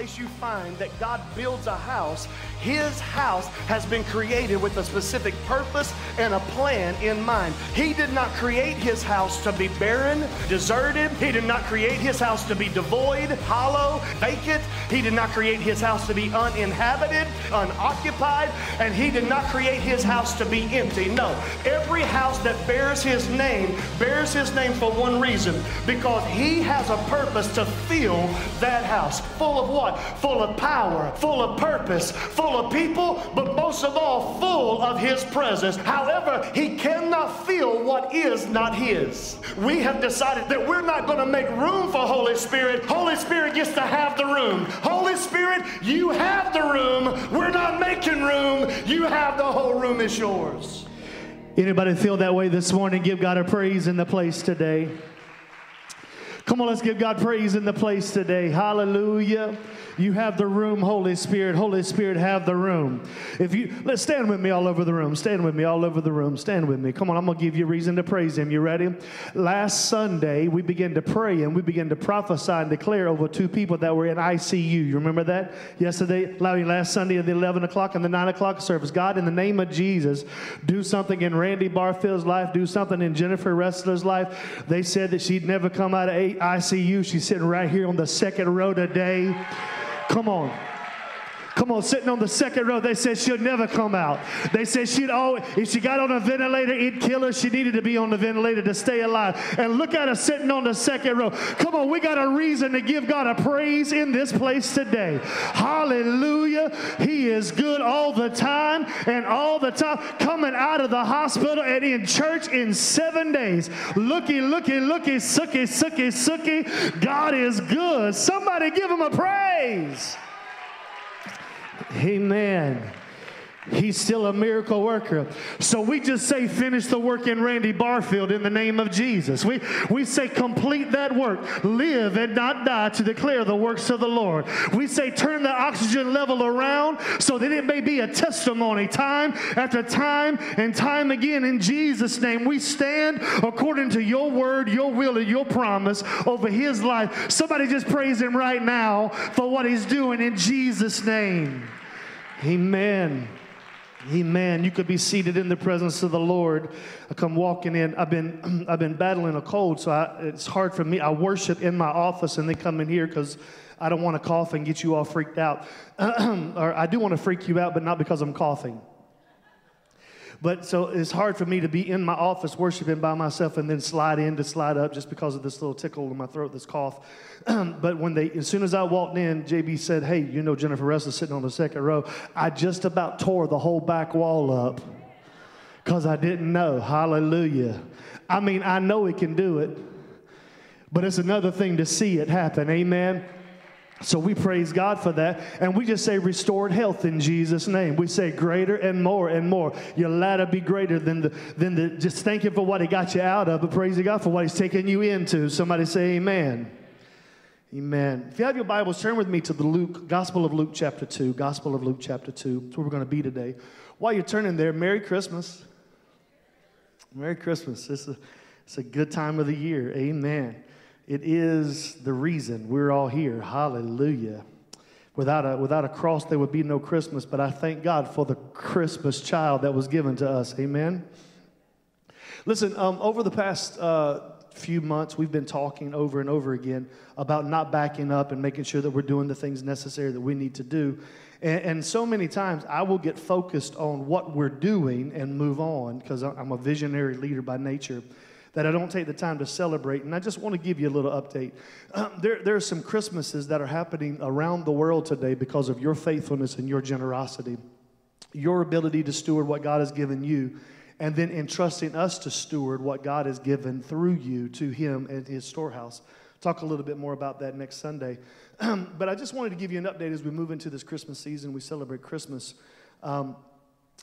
place you find that God builds a house, his house has been created with a specific purpose and a plan in mind. He did not create his house to be barren, deserted. He did not create his house to be devoid, hollow, vacant. He did not create his house to be uninhabited, unoccupied, and he did not create his house to be empty. No, every house that bears his name bears his name for one reason because he has a purpose to fill that house. Full of what? Full of power, full of purpose, full of people, but most of all, full of His presence. However, He cannot feel what is not His. We have decided that we're not going to make room for Holy Spirit. Holy Spirit gets to have the room. Holy Spirit, you have the room. We're not making room. You have the whole room is yours. Anybody feel that way this morning? Give God a praise in the place today. Come on, let's give God praise in the place today. Hallelujah. You have the room, Holy Spirit. Holy Spirit, have the room. If you let's stand with me all over the room. Stand with me all over the room. Stand with me. Come on, I'm gonna give you a reason to praise Him. You ready? Last Sunday, we began to pray and we began to prophesy and declare over two people that were in ICU. You remember that? Yesterday, last Sunday at the 11 o'clock and the 9 o'clock service. God, in the name of Jesus, do something in Randy Barfield's life, do something in Jennifer Wrestler's life. They said that she'd never come out of ICU. She's sitting right here on the second row today. Come on. Come on, sitting on the second row, they said she'll never come out. They said she'd always, if she got on a ventilator, it'd kill her. She needed to be on the ventilator to stay alive. And look at her sitting on the second row. Come on, we got a reason to give God a praise in this place today. Hallelujah. He is good all the time and all the time. Coming out of the hospital and in church in seven days. Looky, looky, looky, sooky, sooky, sooky. God is good. Somebody give him a praise. Amen. He's still a miracle worker. So we just say, finish the work in Randy Barfield in the name of Jesus. We, we say, complete that work. Live and not die to declare the works of the Lord. We say, turn the oxygen level around so that it may be a testimony time after time and time again. In Jesus' name, we stand according to your word, your will, and your promise over his life. Somebody just praise him right now for what he's doing in Jesus' name. Amen. Amen. You could be seated in the presence of the Lord. I come walking in. I've been I've been battling a cold, so I, it's hard for me. I worship in my office and then come in here because I don't want to cough and get you all freaked out. or I do want to freak you out, but not because I'm coughing. But so it's hard for me to be in my office worshiping by myself and then slide in to slide up just because of this little tickle in my throat, this cough. but when they, as soon as I walked in, JB said, Hey, you know Jennifer Russell sitting on the second row. I just about tore the whole back wall up because I didn't know. Hallelujah. I mean, I know he can do it, but it's another thing to see it happen. Amen. So we praise God for that. And we just say restored health in Jesus' name. We say greater and more and more. Your latter be greater than the, than the, just thank Him for what He got you out of, but praise God for what He's taken you into. Somebody say amen. Amen. If you have your Bibles, turn with me to the Luke, Gospel of Luke, chapter 2. Gospel of Luke, chapter 2. That's where we're going to be today. While you're turning there, Merry Christmas. Merry Christmas. It's a, it's a good time of the year. Amen. It is the reason we're all here. Hallelujah. Without a, without a cross, there would be no Christmas, but I thank God for the Christmas child that was given to us. Amen. Listen, um, over the past uh, few months, we've been talking over and over again about not backing up and making sure that we're doing the things necessary that we need to do. And, and so many times I will get focused on what we're doing and move on because I'm a visionary leader by nature that I don't take the time to celebrate. And I just want to give you a little update. Um, there, there are some Christmases that are happening around the world today because of your faithfulness and your generosity, your ability to steward what God has given you, and then entrusting us to steward what God has given through you to Him and His storehouse. Talk a little bit more about that next Sunday. but I just wanted to give you an update as we move into this Christmas season. We celebrate Christmas. Um,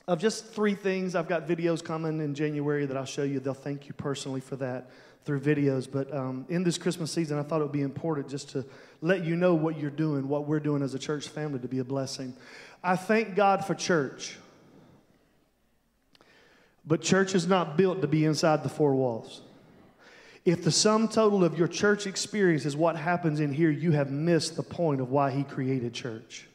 of just three things. I've got videos coming in January that I'll show you. They'll thank you personally for that through videos. But um, in this Christmas season, I thought it would be important just to let you know what you're doing, what we're doing as a church family to be a blessing. I thank God for church. But church is not built to be inside the four walls. If the sum total of your church experience is what happens in here, you have missed the point of why He created church.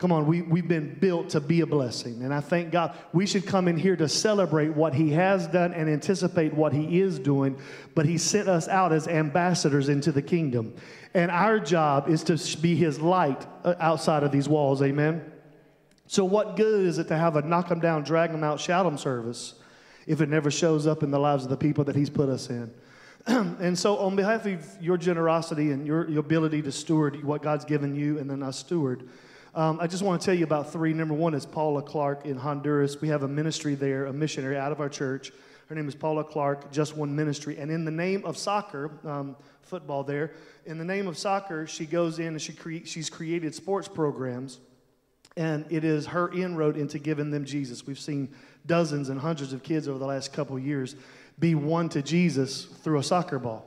Come on, we, we've been built to be a blessing. And I thank God we should come in here to celebrate what He has done and anticipate what He is doing. But He sent us out as ambassadors into the kingdom. And our job is to be His light uh, outside of these walls. Amen. So, what good is it to have a knock them down, drag them out, shout them service if it never shows up in the lives of the people that He's put us in? and so, on behalf of your generosity and your, your ability to steward what God's given you and then us steward, um, I just want to tell you about three. Number one is Paula Clark in Honduras. We have a ministry there, a missionary out of our church. Her name is Paula Clark, Just One Ministry. And in the name of soccer, um, football there, in the name of soccer, she goes in and she cre- she's created sports programs. And it is her inroad into giving them Jesus. We've seen dozens and hundreds of kids over the last couple years be won to Jesus through a soccer ball.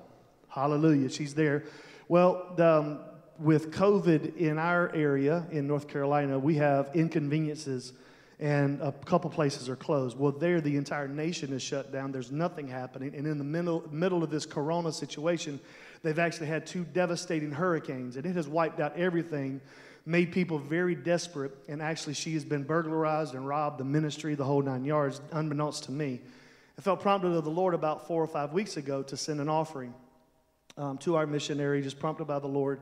Hallelujah. She's there. Well, the, um, with COVID in our area in North Carolina, we have inconveniences and a couple places are closed. Well, there, the entire nation is shut down. There's nothing happening. And in the middle, middle of this corona situation, they've actually had two devastating hurricanes, and it has wiped out everything, made people very desperate. And actually, she has been burglarized and robbed, the ministry, the whole nine yards, unbeknownst to me. I felt prompted of the Lord about four or five weeks ago to send an offering um, to our missionary, just prompted by the Lord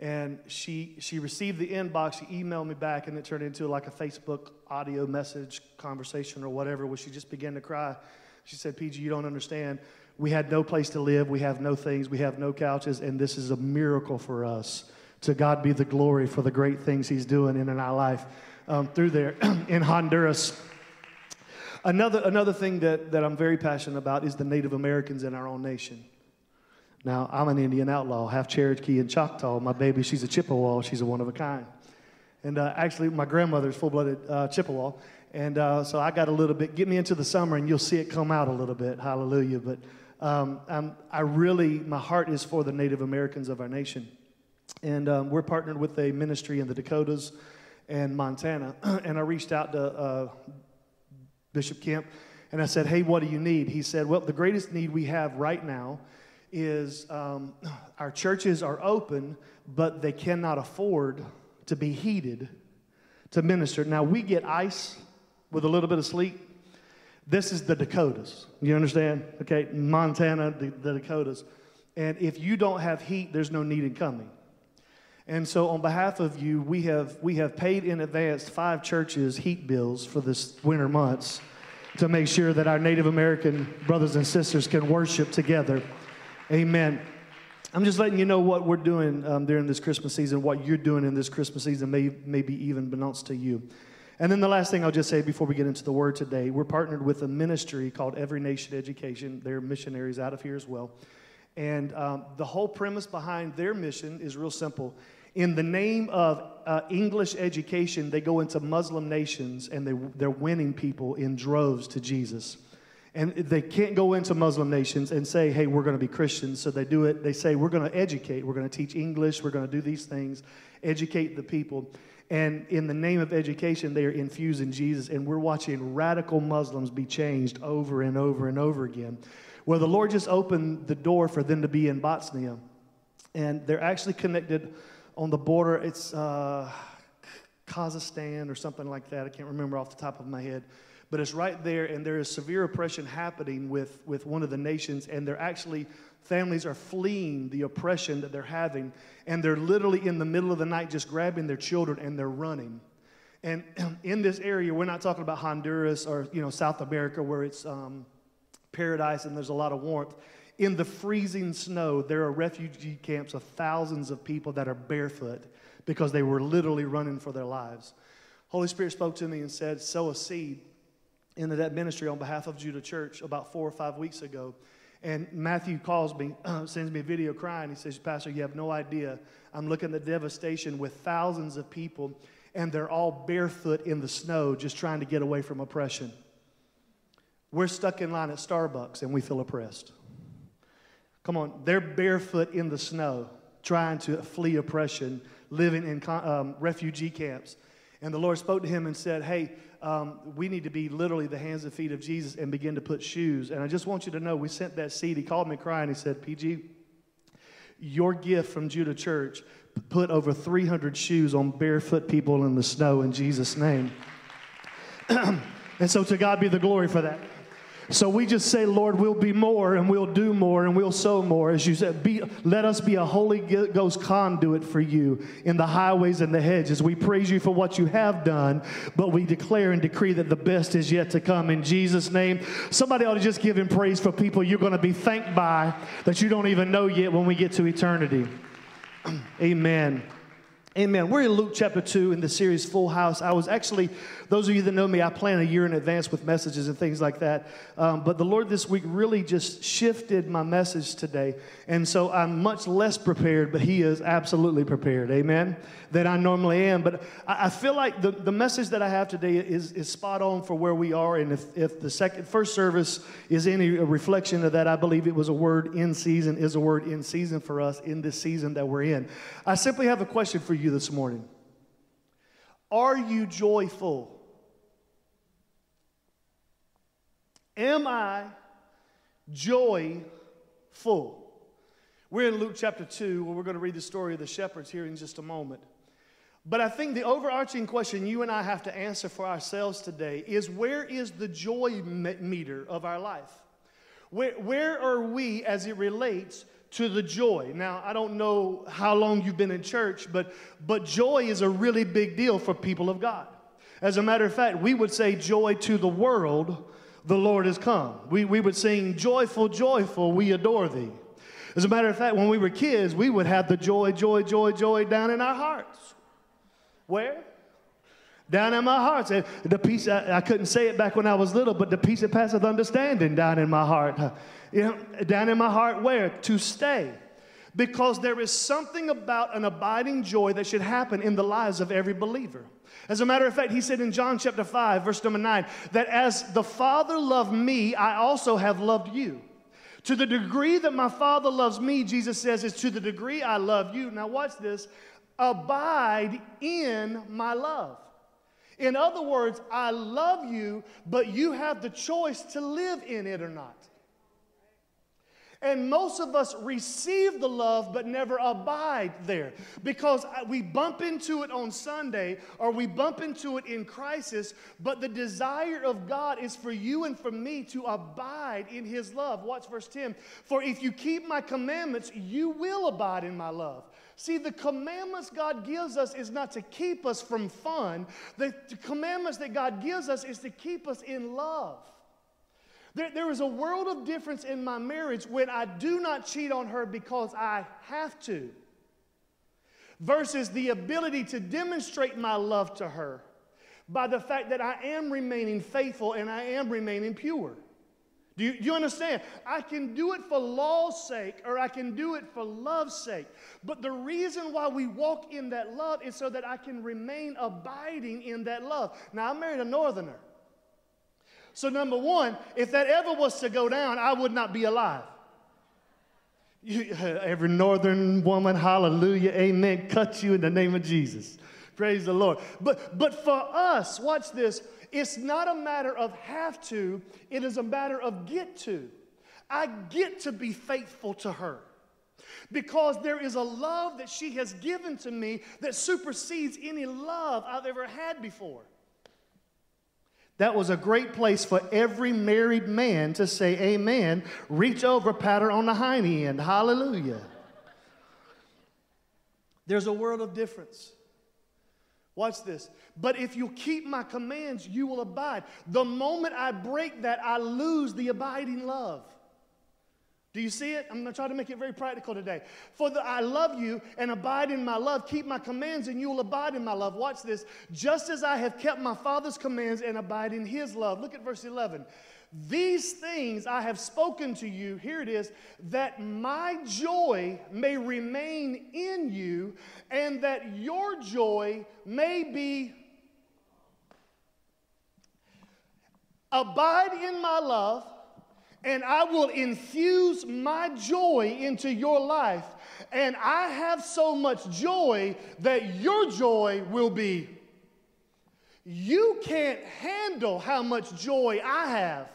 and she she received the inbox she emailed me back and it turned into like a facebook audio message conversation or whatever where she just began to cry. She said pg you don't understand. We had no place to live. We have no things. We have no couches and this is a miracle for us. To god be the glory for the great things he's doing in, our life. Um, through there in honduras. Another another thing that, that i'm very passionate about is the native americans in our own nation now, I'm an Indian outlaw, half Cherokee and Choctaw. My baby, she's a Chippewa. She's a one of a kind. And uh, actually, my grandmother's full blooded uh, Chippewa. And uh, so I got a little bit, get me into the summer and you'll see it come out a little bit. Hallelujah. But um, i really, my heart is for the Native Americans of our nation. And um, we're partnered with a ministry in the Dakotas and Montana. and I reached out to uh, Bishop Kemp and I said, Hey, what do you need? He said, Well, the greatest need we have right now is um, our churches are open, but they cannot afford to be heated to minister. Now, we get ice with a little bit of sleep. This is the Dakotas. You understand? Okay, Montana, the, the Dakotas. And if you don't have heat, there's no need in coming. And so, on behalf of you, we have, we have paid in advance five churches heat bills for this winter months to make sure that our Native American brothers and sisters can worship together. Amen. I'm just letting you know what we're doing um, during this Christmas season, what you're doing in this Christmas season, may, maybe even announced to you. And then the last thing I'll just say before we get into the word today, we're partnered with a ministry called Every Nation Education. They're missionaries out of here as well. And um, the whole premise behind their mission is real simple. In the name of uh, English education, they go into Muslim nations and they, they're winning people in droves to Jesus. And they can't go into Muslim nations and say, hey, we're going to be Christians. So they do it. They say, we're going to educate. We're going to teach English. We're going to do these things, educate the people. And in the name of education, they are infusing Jesus. And we're watching radical Muslims be changed over and over and over again. Where the Lord just opened the door for them to be in Bosnia. And they're actually connected on the border. It's uh, Kazakhstan or something like that. I can't remember off the top of my head but it's right there, and there is severe oppression happening with, with one of the nations, and they're actually, families are fleeing the oppression that they're having, and they're literally in the middle of the night just grabbing their children and they're running. And in this area, we're not talking about Honduras or you know South America where it's um, paradise and there's a lot of warmth. In the freezing snow, there are refugee camps of thousands of people that are barefoot because they were literally running for their lives. Holy Spirit spoke to me and said, "Sow a seed." Into that ministry on behalf of Judah Church about four or five weeks ago. And Matthew calls me, sends me a video crying. He says, Pastor, you have no idea. I'm looking at the devastation with thousands of people, and they're all barefoot in the snow just trying to get away from oppression. We're stuck in line at Starbucks and we feel oppressed. Come on, they're barefoot in the snow trying to flee oppression, living in um, refugee camps. And the Lord spoke to him and said, Hey, um, we need to be literally the hands and feet of Jesus and begin to put shoes. And I just want you to know, we sent that seed. He called me crying. He said, PG, your gift from Judah Church put over 300 shoes on barefoot people in the snow in Jesus' name. and so to God be the glory for that. So we just say, Lord, we'll be more and we'll do more and we'll sow more. As you said, be, let us be a Holy Ghost conduit for you in the highways and the hedges. We praise you for what you have done, but we declare and decree that the best is yet to come in Jesus' name. Somebody ought to just give him praise for people you're going to be thanked by that you don't even know yet when we get to eternity. Amen. Amen. We're in Luke chapter 2 in the series Full House. I was actually, those of you that know me, I plan a year in advance with messages and things like that. Um, but the Lord this week really just shifted my message today. And so I'm much less prepared, but He is absolutely prepared. Amen. Than I normally am. But I, I feel like the, the message that I have today is, is spot on for where we are. And if, if the second, first service is any reflection of that, I believe it was a word in season, is a word in season for us in this season that we're in. I simply have a question for you this morning. Are you joyful? Am I joyful? We're in Luke chapter 2, where we're going to read the story of the shepherds here in just a moment. But I think the overarching question you and I have to answer for ourselves today is where is the joy meter of our life? Where, where are we as it relates to the joy. Now, I don't know how long you've been in church, but, but joy is a really big deal for people of God. As a matter of fact, we would say joy to the world, the Lord has come. We, we would sing, Joyful, joyful, we adore thee. As a matter of fact, when we were kids, we would have the joy, joy, joy, joy down in our hearts. Where? Down in my heart. The peace, I, I couldn't say it back when I was little, but the peace that passeth understanding down in my heart. You know, down in my heart, where? To stay. Because there is something about an abiding joy that should happen in the lives of every believer. As a matter of fact, he said in John chapter 5, verse number 9, that as the Father loved me, I also have loved you. To the degree that my Father loves me, Jesus says, is to the degree I love you. Now, watch this abide in my love. In other words, I love you, but you have the choice to live in it or not. And most of us receive the love but never abide there because we bump into it on Sunday or we bump into it in crisis, but the desire of God is for you and for me to abide in His love. Watch verse 10. For if you keep my commandments, you will abide in my love. See, the commandments God gives us is not to keep us from fun. The, commandments that God gives us is to keep us in love. There, there is a world of difference in my marriage when I do not cheat on her because I have to, versus the ability to demonstrate my love to her by the fact that I am remaining faithful and I am remaining pure. Do you, do you, understand? I can do it for law's sake or I can do it for love's sake. But the reason why we walk in that love is so that I can remain abiding in that love. Now, I married a northerner. So, number one, if that ever was to go down, I would not be alive. You, every northern woman, hallelujah, amen, cut you in the name of Jesus. Praise the Lord. But, but for us, watch this, it's not a matter of have to, it is a matter of get to. I get to be faithful to her because there is a love that she has given to me that supersedes any love I've ever had before. That was a great place for every married man to say amen, reach over, pat her on the hiney end. Hallelujah. There's a world of difference. Watch this. But if you keep my commands, you will abide. The moment I break that, I lose the abiding love. Do you see it? I'm going to try to make it very practical today. For the, I love you and abide in my love. Keep my commands and you will abide in my love. Watch this. Just as I have kept my Father's commands and abide in his love. Look at verse 11. These things I have spoken to you, here it is, that my joy may remain in you and that your joy may be. Abide in my love and I will infuse my joy into your life. And I have so much joy that your joy will be. You can't handle how much joy I have.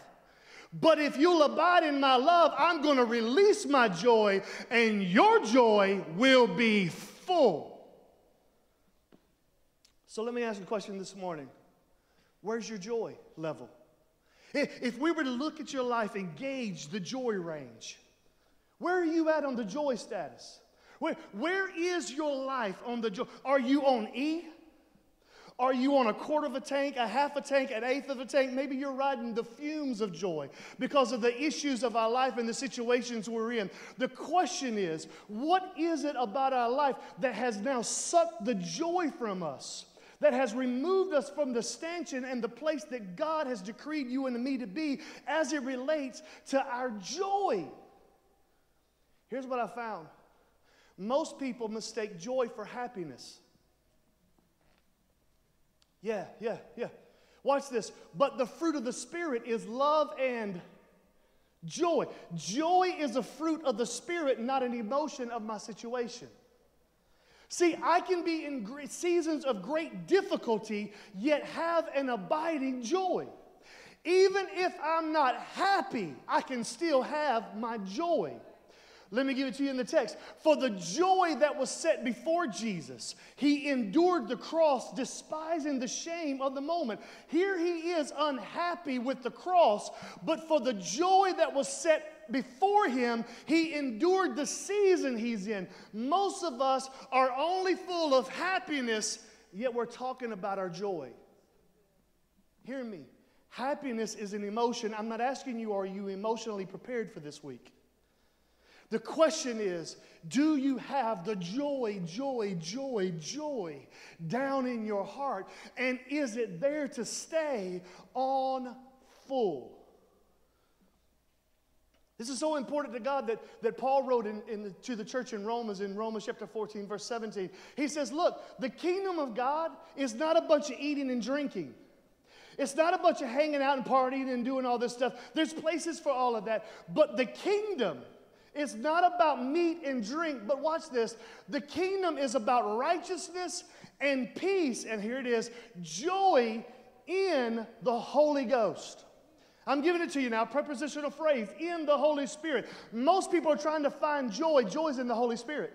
But if you'll abide in my love, I'm going to release my joy, and your joy will be full. So let me ask you a question this morning Where's your joy level? If we were to look at your life and gauge the joy range, where are you at on the joy status? Where, where is your life on the joy? Are you on E? Are you on a quarter of a tank, a half a tank, an eighth of a tank? Maybe you're riding the fumes of joy because of the issues of our life and the situations we're in. The question is, what is it about our life that has now sucked the joy from us? That has removed us from the stanchion and the place that God has decreed you and me to be as it relates to our joy. Here's what I found most people mistake joy for happiness. Yeah, yeah, yeah. Watch this. But the fruit of the Spirit is love and joy. Joy is a fruit of the Spirit, not an emotion of my situation. See, I can be in seasons of great difficulty, yet have an abiding joy. Even if I'm not happy, I can still have my joy. Let me give it to you in the text. For the joy that was set before Jesus, he endured the cross, despising the shame of the moment. Here he is unhappy with the cross, but for the joy that was set before him, he endured the season he's in. Most of us are only full of happiness, yet we're talking about our joy. Hear me. Happiness is an emotion. I'm not asking you, are you emotionally prepared for this week? The question is do you have the joy, joy, joy, joy down in your heart? And is it there to stay on full? This is so important to God that, that Paul wrote in, in the, to the church in Rome Romans, in Romans chapter 14, verse 17. He says, Look, the kingdom of God is not a bunch of eating and drinking. It's not a bunch of hanging out and partying and doing all this stuff. There's places for all of that. But the kingdom it's not about meat and drink, but watch this. The kingdom is about righteousness and peace. And here it is joy in the Holy Ghost. I'm giving it to you now, prepositional phrase, in the Holy Spirit. Most people are trying to find joy. Joy is in the Holy Spirit.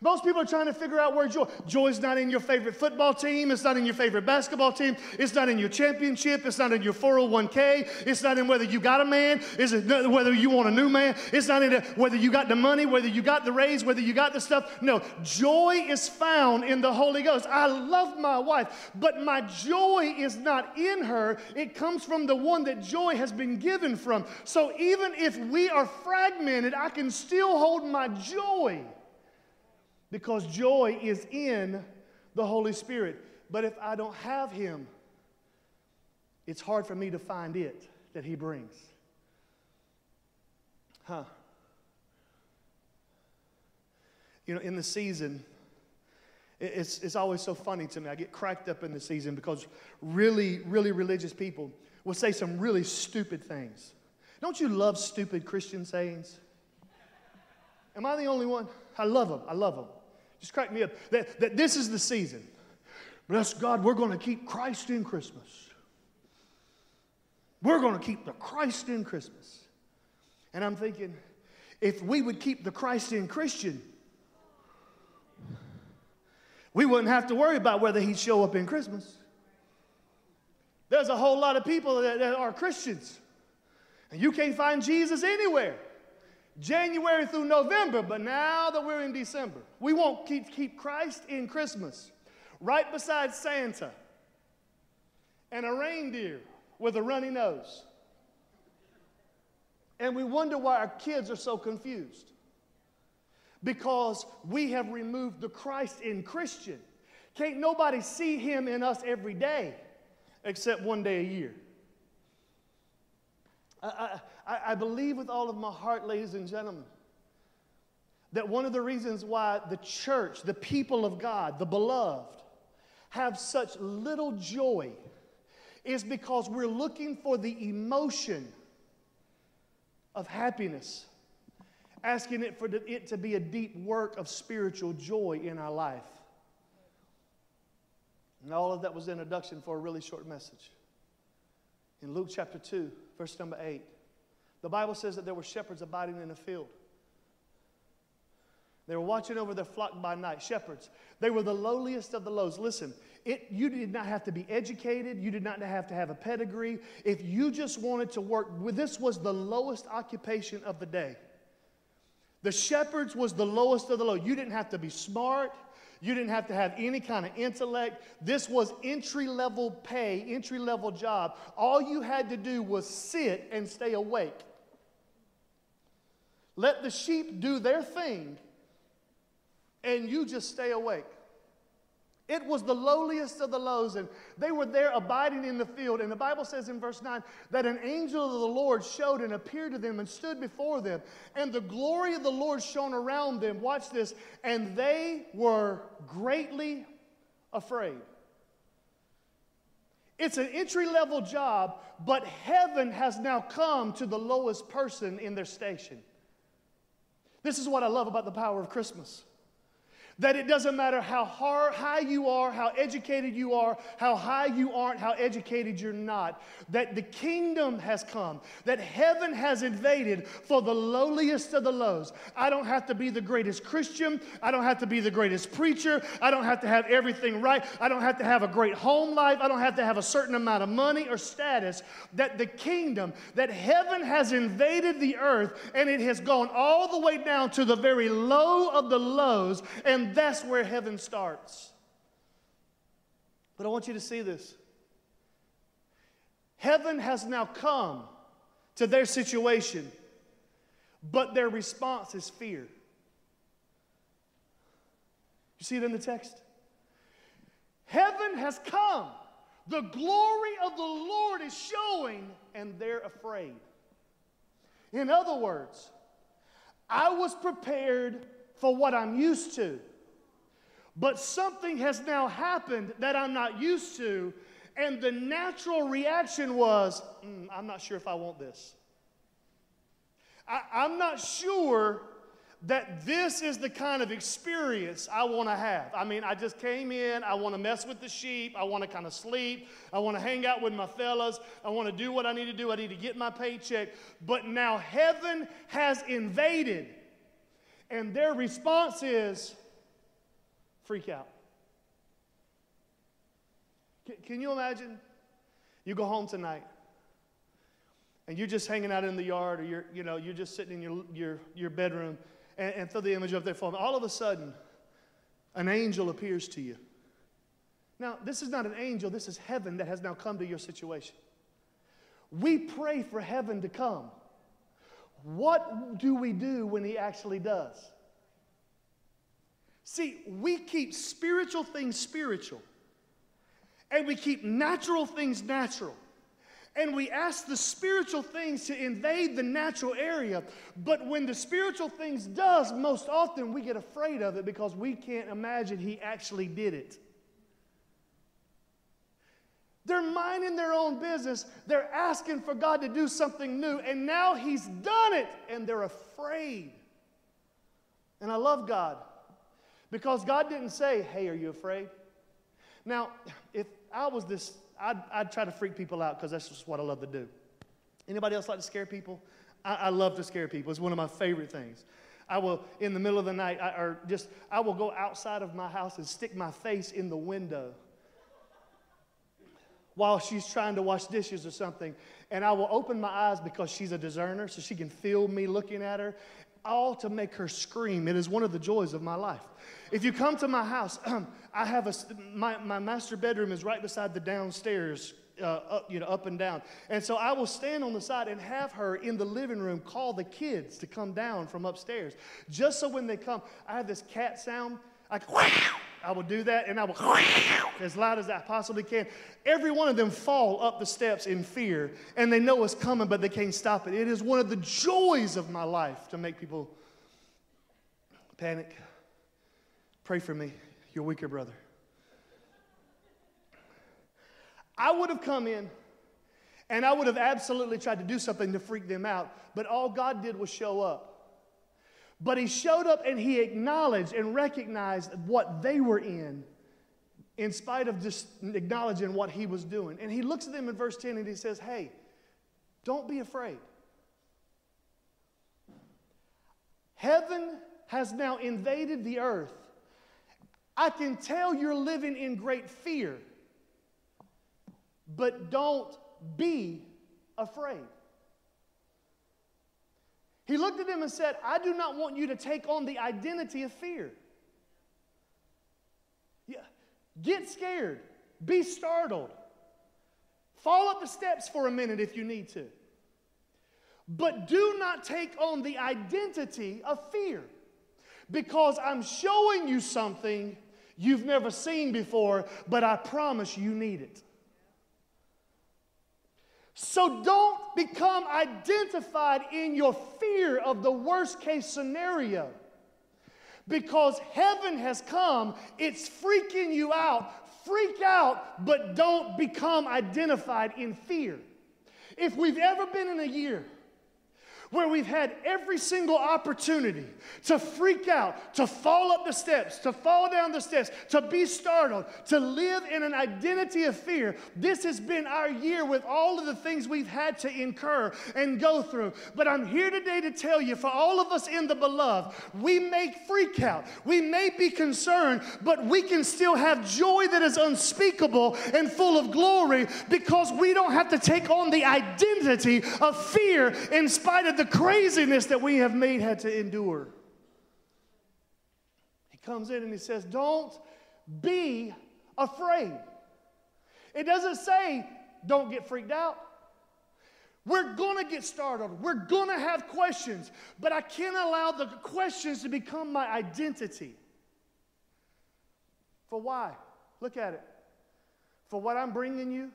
Most people are trying to figure out where joy. Joy is not in your favorite football team. It's not in your favorite basketball team. It's not in your championship. It's not in your 401k. It's not in whether you got a man. It's whether you want a new man. It's not in whether you got the money, whether you got the raise, whether you got the stuff. No, joy is found in the Holy Ghost. I love my wife, but my joy is not in her. It comes from the one that joy has been given from. So even if we are fragmented, I can still hold my joy because joy is in the Holy Spirit. But if I don't have Him, it's hard for me to find it that He brings. Huh. You know, in the season, it's, it's always so funny to me. I get cracked up in the season because really, really religious people will say some really stupid things. Don't you love stupid Christian sayings? Am I the only one? I love them. I love them. Just crack me up. That, that this is the season. Bless God, we're going to keep Christ in Christmas. We're going to keep the Christ in Christmas. And I'm thinking, if we would keep the Christ in Christian, we wouldn't have to worry about whether he'd show up in Christmas. There's a whole lot of people that, that are Christians, and you can't find Jesus anywhere. January through November, but now that we're in December, we won't keep, keep Christ in Christmas right beside Santa and a reindeer with a runny nose. And we wonder why our kids are so confused. Because we have removed the Christ in Christian. Can't nobody see him in us every day except one day a year. I, I, I believe with all of my heart, ladies and gentlemen, that one of the reasons why the church, the people of God, the beloved, have such little joy is because we're looking for the emotion of happiness, asking it for it to be a deep work of spiritual joy in our life. And all of that was introduction for a really short message. In Luke chapter 2, verse number 8, the Bible says that there were shepherds abiding in a field. They were watching over their flock by night, shepherds. They were the lowliest of the lows. Listen, it, you did not have to be educated. You did not have to have a pedigree. If you just wanted to work, this was the lowest occupation of the day. The shepherds was the lowest of the low. You didn't have to be smart. You didn't have to have any kind of intellect. This was entry level pay, entry level job. All you had to do was sit and stay awake. Let the sheep do their thing, and you just stay awake. It was the lowliest of the lows, and they were there abiding in the field. And the Bible says in verse 9 that an angel of the Lord showed and appeared to them and stood before them, and the glory of the Lord shone around them. Watch this, and they were greatly afraid. It's an entry level job, but heaven has now come to the lowest person in their station. This is what I love about the power of Christmas. That it doesn't matter how hard, high you are, how educated you are, how high you aren't, how educated you're not. That the kingdom has come, that heaven has invaded for the lowliest of the lows. I don't have to be the greatest Christian. I don't have to be the greatest preacher. I don't have to have everything right. I don't have to have a great home life. I don't have to have a certain amount of money or status. That the kingdom, that heaven has invaded the earth and it has gone all the way down to the very low of the lows. And that's where heaven starts. But I want you to see this. Heaven has now come to their situation, but their response is fear. You see it in the text? Heaven has come. The glory of the Lord is showing, and they're afraid. In other words, I was prepared for what I'm used to. But something has now happened that I'm not used to, and the natural reaction was, mm, I'm not sure if I want this. I, am not sure that this is the kind of experience I want to have. I mean, I just came in, I want to mess with the sheep, I want to kind of sleep, I want to hang out with my fellas, I want to do what I need to do, I need to get my paycheck. But now heaven has invaded, and their response is, freak out. Can you imagine? You go home tonight and you're just hanging out in the yard or you're, you know, you're just sitting in your, your, your bedroom and, and throw the image up there for me. All of a sudden, an angel appears to you. Now, this is not an angel, this is heaven that has now come to your situation. We pray for heaven to come. What do we do when he actually does? See, we keep spiritual things spiritual, and we keep natural things natural. And we ask the spiritual things to invade the natural area. But when the spiritual things does, most often we get afraid of it because we can't imagine he actually did it. They're minding their own business. They're asking for God to do something new. And now he's done it. And they're afraid. And I love God. Because God didn't say, hey, are you afraid? Now, if I was this, I'd, I'd try to freak people out because that's just what I love to do. Anybody else like to scare people? I, I, love to scare people. It's one of my favorite things. I will, in the middle of the night, I, or just, I will go outside of my house and stick my face in the window while she's trying to wash dishes or something. And I will open my eyes because she's a discerner, so she can feel me looking at her all to make her scream. It is one of the joys of my life. If you come to my house, I have a, my, my master bedroom is right beside the downstairs, uh, up, you know, up and down. And so I will stand on the side and have her in the living room call the kids to come down from upstairs. Just so when they come, I have this cat sound. I, I will do that and I will as loud as I possibly can. Every one of them fall up the steps in fear and they know it's coming, but they can't stop it. It is one of the joys of my life to make people panic. Pray for me, your weaker brother. I would have come in and I would have absolutely tried to do something to freak them out, but all God did was show up. But he showed up and he acknowledged and recognized what they were in in spite of just acknowledging what he was doing. And he looks at them in verse 10 and he says, Hey, don't be afraid. Heaven has now invaded the earth. I can tell you're living in great fear, but don't be afraid. He looked at them and said, I do not want you to take on the identity of fear. Yeah. Get scared, be startled, fall up the steps for a minute if you need to. But do not take on the identity of fear because I'm showing you something you've never seen before, but I promise you need it. So don't become identified in your fear of the worst case scenario. Because heaven has come, it's freaking you out. Freak out, but don't become identified in fear. If we've ever been in a year where we've had every single opportunity to freak out, to fall up the steps, to fall down the steps, to be startled, to live in an identity of fear. This has been our year with all of the things we've had to incur and go through. But I'm here today to tell you for all of us in the beloved, we may freak out, we may be concerned, but we can still have joy that is unspeakable and full of glory because we don't have to take on the identity of fear in spite of the craziness that we have made had to endure. He comes in and he says, Don't be afraid. It doesn't say, Don't get freaked out. We're going to get startled. We're going to have questions, but I can't allow the questions to become my identity. For why? Look at it. For what I'm bringing you.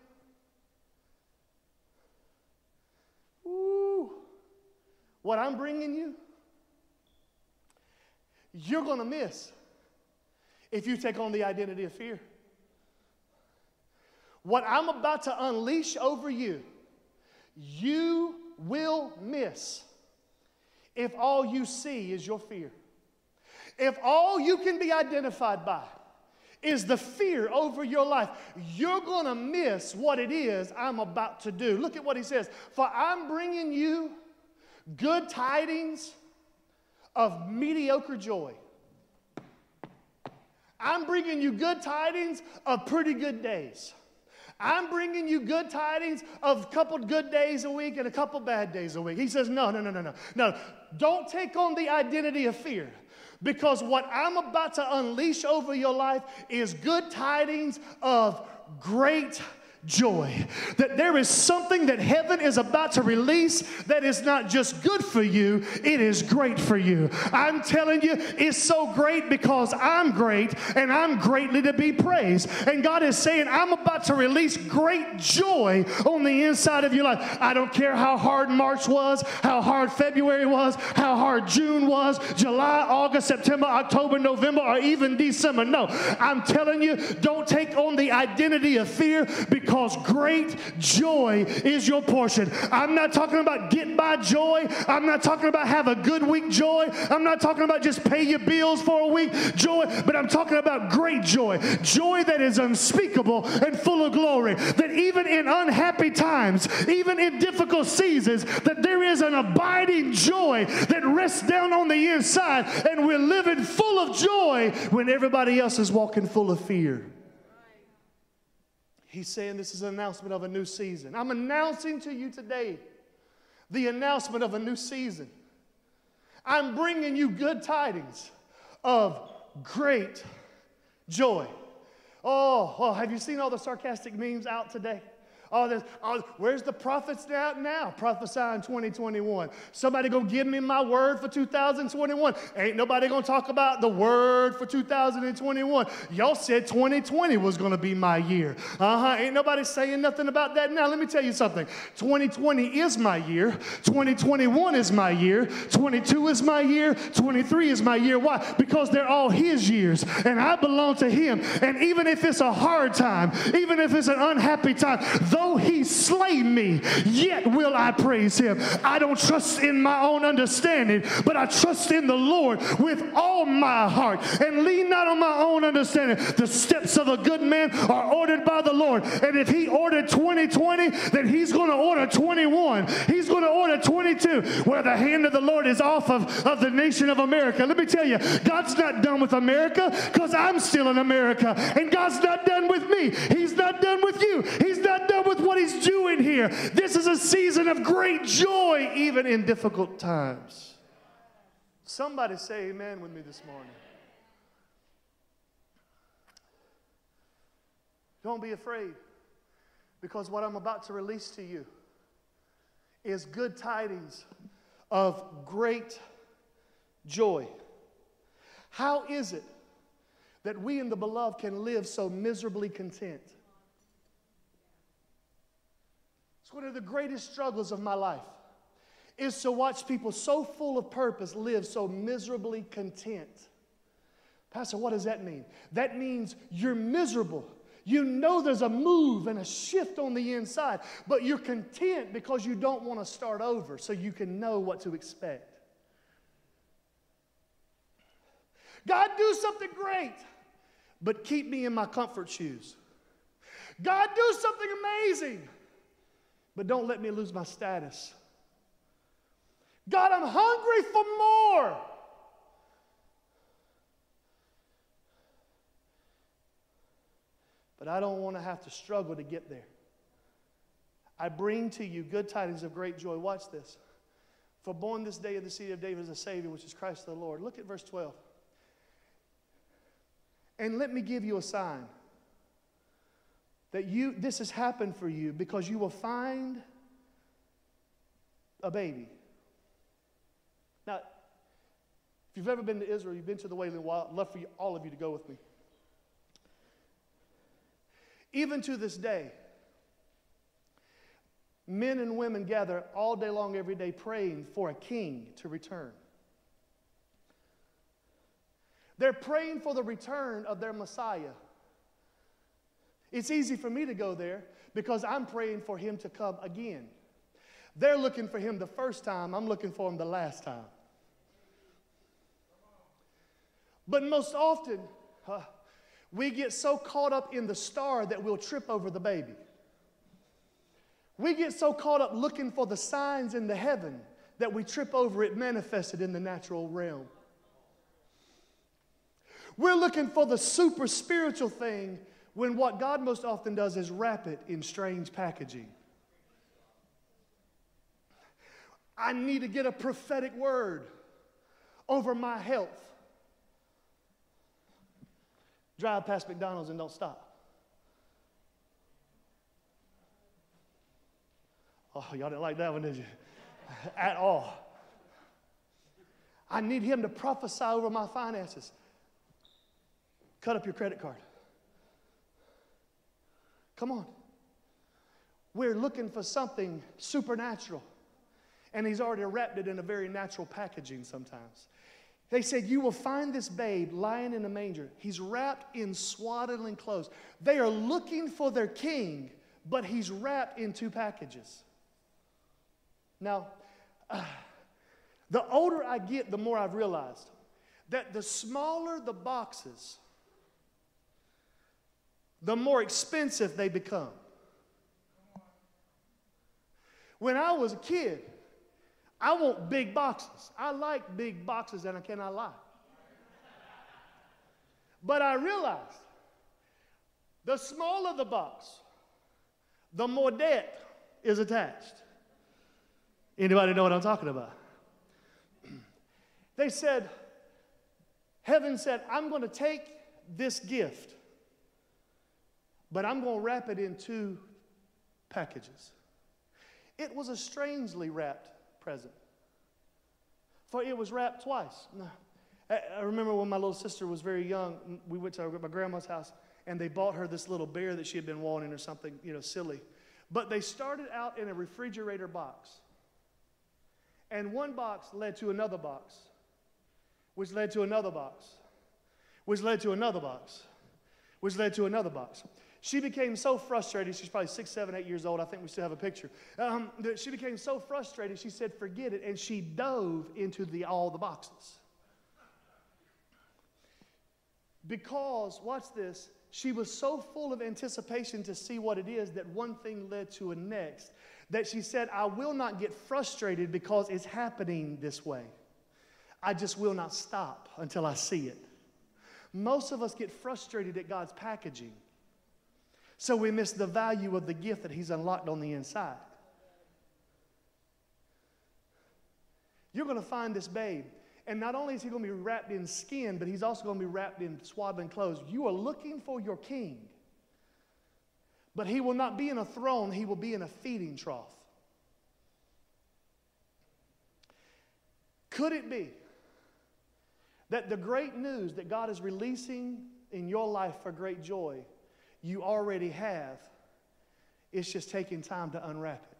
Ooh what I'm bringing you, you're going to miss if you take on the identity of fear. What I'm about to unleash over you, you will miss if all you see is your fear. If all you can be identified by is the fear over your life, you're going to miss what it is I'm about to do. Look at what he says. For I'm bringing you good tidings of mediocre joy. I'm bringing you good tidings of pretty good days. I'm bringing you good tidings of a couple good days a week and a couple bad days a week. He says, No, no, no, no, no. No, don't take on the identity of fear because what I'm about to unleash over your life is good tidings of great joy. That there is something that heaven is about to release that is not just good for you, it is great for you. I'm telling you, it's so great because I'm great and I'm greatly to be praised. And God is saying, I'm about to release great joy on the inside of your life. I don't care how hard March was, how hard February was, how hard June was, July, August, September, October, November, or even December. No, I'm telling you, don't take on the identity of fear because because great joy is your portion. I'm not talking about get by joy. I'm not talking about have a good week joy. I'm not talking about just pay your bills for a week joy, but I'm talking about great joy. Joy that is unspeakable and full of glory. That even in unhappy times, even in difficult seasons, that there is an abiding joy that rests down on the inside and we're living full of joy when everybody else is walking full of fear. He's saying this is an announcement of a new season. I'm announcing to you today the announcement of a new season. I'm bringing you good tidings of great joy. Oh, oh, have you seen all the sarcastic memes out today? All this. All, where's the prophets out now? Prophesying 2021. Somebody gonna give me my word for 2021. Ain't nobody gonna talk about the word for 2021. Y'all said 2020 was gonna be my year. Uh huh. Ain't nobody saying nothing about that now. Let me tell you something. 2020 is my year. 2021 is my year. 22 is my year. 23 is my year. Why? Because they're all His years, and I belong to Him. And even if it's a hard time, even if it's an unhappy time, those Though he slay me, yet will I praise him. I don't trust in my own understanding, but I trust in the Lord with all my heart and lean not on my own understanding. The steps of a good man are ordered by the Lord. And if he ordered 2020, then he's going to order 21. He's going to order 22, where the hand of the Lord is off of, of the nation of America. Let me tell you, God's not done with America because I'm still in America. And God's not done with me. He's not done with you. He's not done with what He's doing here. This is a season of great joy, even in difficult times. Somebody say amen with me this morning. Don't be afraid because what I'm about to release to you is good tidings of great joy. How is it that we in the beloved can live so miserably content? It's one of the greatest struggles of my life is to watch people so full of purpose live so miserably content. Pastor, what does that mean? That means you're miserable. You know there's a move and a shift on the inside, but you're content because you don't want to start over so you can know what to expect. God, do something great, but keep me in my comfort shoes. God, do something amazing, but don't let me lose my status. God, I'm hungry for more. But I don't want to have to struggle to get there. I bring to you good tidings of great joy. Watch this. For born this day of the city of David is a Savior, which is Christ the Lord. Look at verse 12. And let me give you a sign that you this has happened for you because you will find a baby. Now, if you've ever been to Israel, you've been to the Wailing Wall, I'd love for you, all of you to go with me. Even to this day, men and women gather all day long, every day, praying for a king to return. They're praying for the return of their Messiah. It's easy for me to go there because I'm praying for him to come again. They're looking for him the first time, I'm looking for him the last time. But most often, uh, we get so caught up in the star that we'll trip over the baby. We get so caught up looking for the signs in the heaven that we trip over it manifested in the natural realm. We're looking for the super spiritual thing when what God most often does is wrap it in strange packaging. I need to get a prophetic word over my health. Drive past McDonald's and don't stop. Oh, y'all didn't like that one, did you? At all. I need him to prophesy over my finances. Cut up your credit card. Come on. We're looking for something supernatural. And he's already wrapped it in a very natural packaging sometimes. They said, You will find this babe lying in a manger. He's wrapped in swaddling clothes. They are looking for their king, but he's wrapped in two packages. Now, uh, the older I get, the more I've realized that the smaller the boxes, the more expensive they become. When I was a kid, I want big boxes. I like big boxes, and I cannot lie. But I realized the smaller the box, the more debt is attached. Anybody know what I'm talking about? They said, Heaven said, I'm going to take this gift, but I'm going to wrap it in two packages. It was a strangely wrapped present. For it was wrapped twice. I remember when my little sister was very young, we went to my grandma's house and they bought her this little bear that she had been wanting or something, you know, silly. But they started out in a refrigerator box. And one box led to another box, which led to another box, which led to another box, which led to another box. She became so frustrated. She's probably six, seven, eight years old. I think we still have a picture. Um, that she became so frustrated, she said, Forget it. And she dove into the, all the boxes. Because, watch this, she was so full of anticipation to see what it is that one thing led to a next that she said, I will not get frustrated because it's happening this way. I just will not stop until I see it. Most of us get frustrated at God's packaging. So we miss the value of the gift that He's unlocked on the inside. You're going to find this babe. And not only is he going to be wrapped in skin, but he's also going to be wrapped in swaddling clothes. You are looking for your king. But he will not be in a throne, he will be in a feeding trough. Could it be that the great news that God is releasing in your life for great joy you already have. It's just taking time to unwrap it.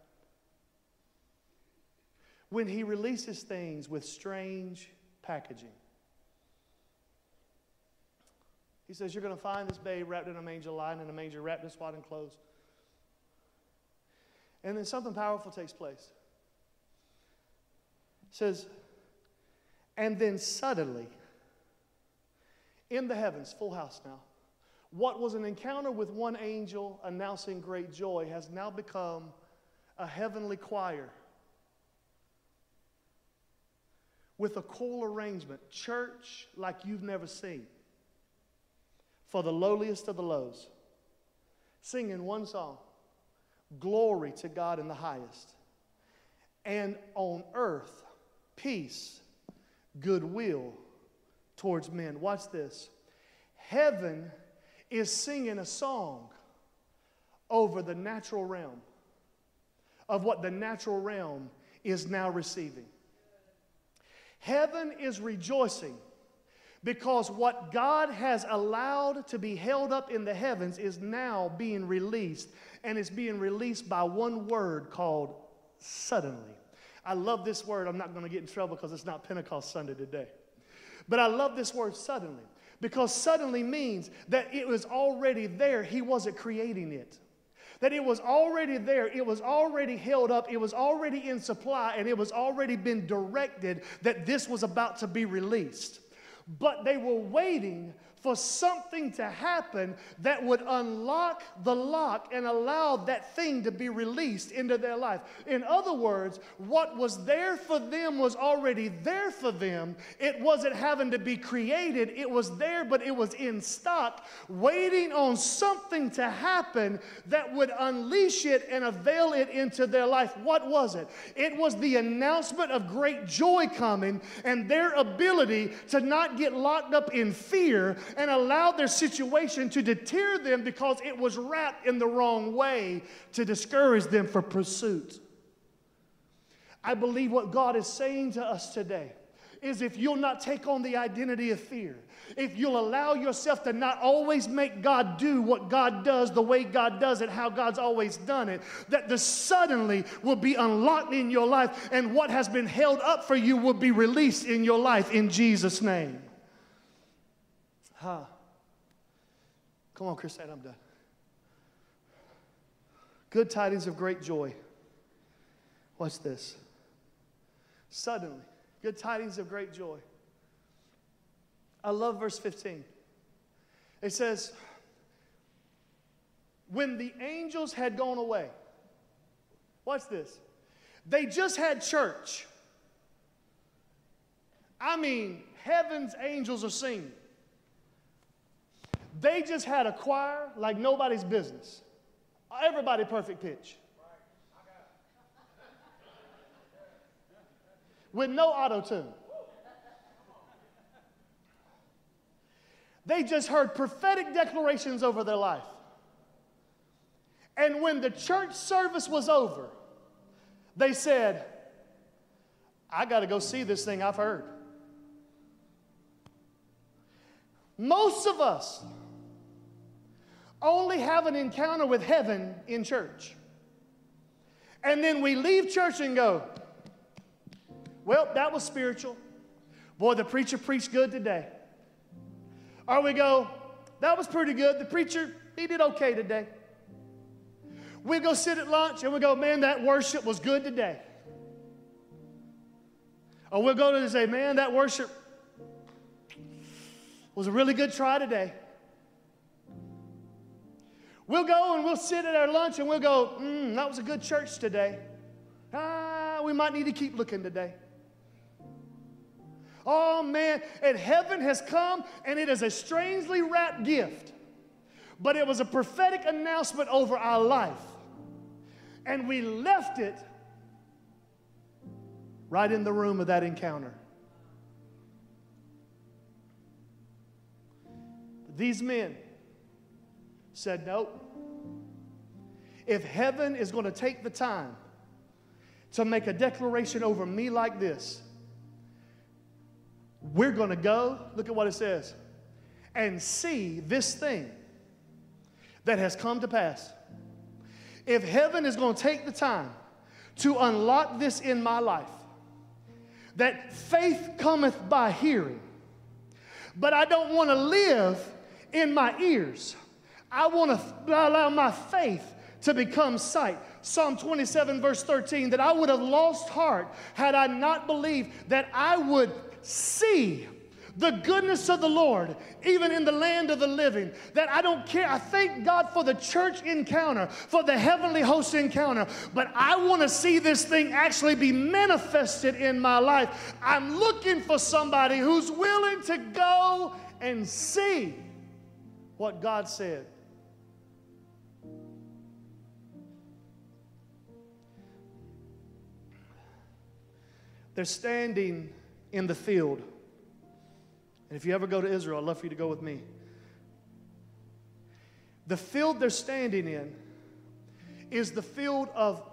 When he releases things with strange packaging, he says, You're going to find this babe wrapped in a manger, lying in a manger, wrapped in swaddling clothes. And then something powerful takes place. It says, And then suddenly, in the heavens, full house now, what was an encounter with one angel announcing great joy has now become a heavenly choir with a choral arrangement, church like you've never seen, for the lowliest of the lows, singing one song Glory to God in the highest, and on earth, peace, goodwill towards men. Watch this. Heaven is singing a song over the natural realm of what the natural realm is now receiving. Heaven is rejoicing because what God has allowed to be held up in the heavens is now being released, and it's being released by one word called suddenly. I love this word. I'm not going to get in trouble because it's not Pentecost Sunday today. But I love this word suddenly because suddenly means that it was already there. He wasn't creating it. That it was already there, it was already held up, it was already in supply, and it was already been directed that this was about to be released. But they were waiting for something to happen that would unlock the lock and allow that thing to be released into their life. In other words, what was there for them was already there for them. It wasn't having to be created, it was there, but it was in stock, waiting on something to happen that would unleash it and avail it into their life. What was it? It was the announcement of great joy coming and their ability to not get locked up in fear and allowed their situation to deter them because it was wrapped in the wrong way to discourage them for pursuit. I believe what God is saying to us today is if you'll not take on the identity of fear, if you'll allow yourself to not always make God do what God does the way God does it, how God's always done it, that the suddenly will be unlocked in your life and what has been held up for you will be released in your life in Jesus' name. Huh. Come on, Chris, I'm done. Good tidings of great joy. What's this? Suddenly, good tidings of great joy. I love verse 15. It says, When the angels had gone away, watch this. They just had church. I mean, heaven's angels are singing. They just had a choir like nobody's business. Everybody perfect pitch. With no auto tune. They just heard prophetic declarations over their life. And when the church service was over, they said, I got to go see this thing I've heard. Most of us only have an encounter with heaven in church. And then we leave church and go, well, that was spiritual. Boy, the preacher preached good today. Or we go, that was pretty good. The preacher he did okay today. We go sit at lunch and we go, man, that worship was good today. Or we'll go to and say, man, that worship was a really good try today. We'll go and we'll sit at our lunch and we'll go, mm, that was a good church today. Ah, we might need to keep looking today. Oh man, and heaven has come and it is a strangely wrapped gift. But it was a prophetic announcement over our life. And we left it right in the room of that encounter. These men said, Nope. If heaven is going to take the time to make a declaration over me like this, we're going to go, look at what it says, and see this thing that has come to pass. If heaven is going to take the time to unlock this in my life, that faith cometh by hearing, but I don't want to live in my ears. I want to allow my faith to become sight. Psalm 27, verse 13, that I would have lost heart had I not believed that I would see the goodness of the Lord, even in the land of the living. That I don't care. I thank God for the church encounter, for the heavenly host encounter, but I want to see this thing actually be manifested in my life. I'm looking for somebody who's willing to go and see what God said. They're standing in the field. And if you ever go to Israel, I'd love for you to go with me. The field they're standing in is the field of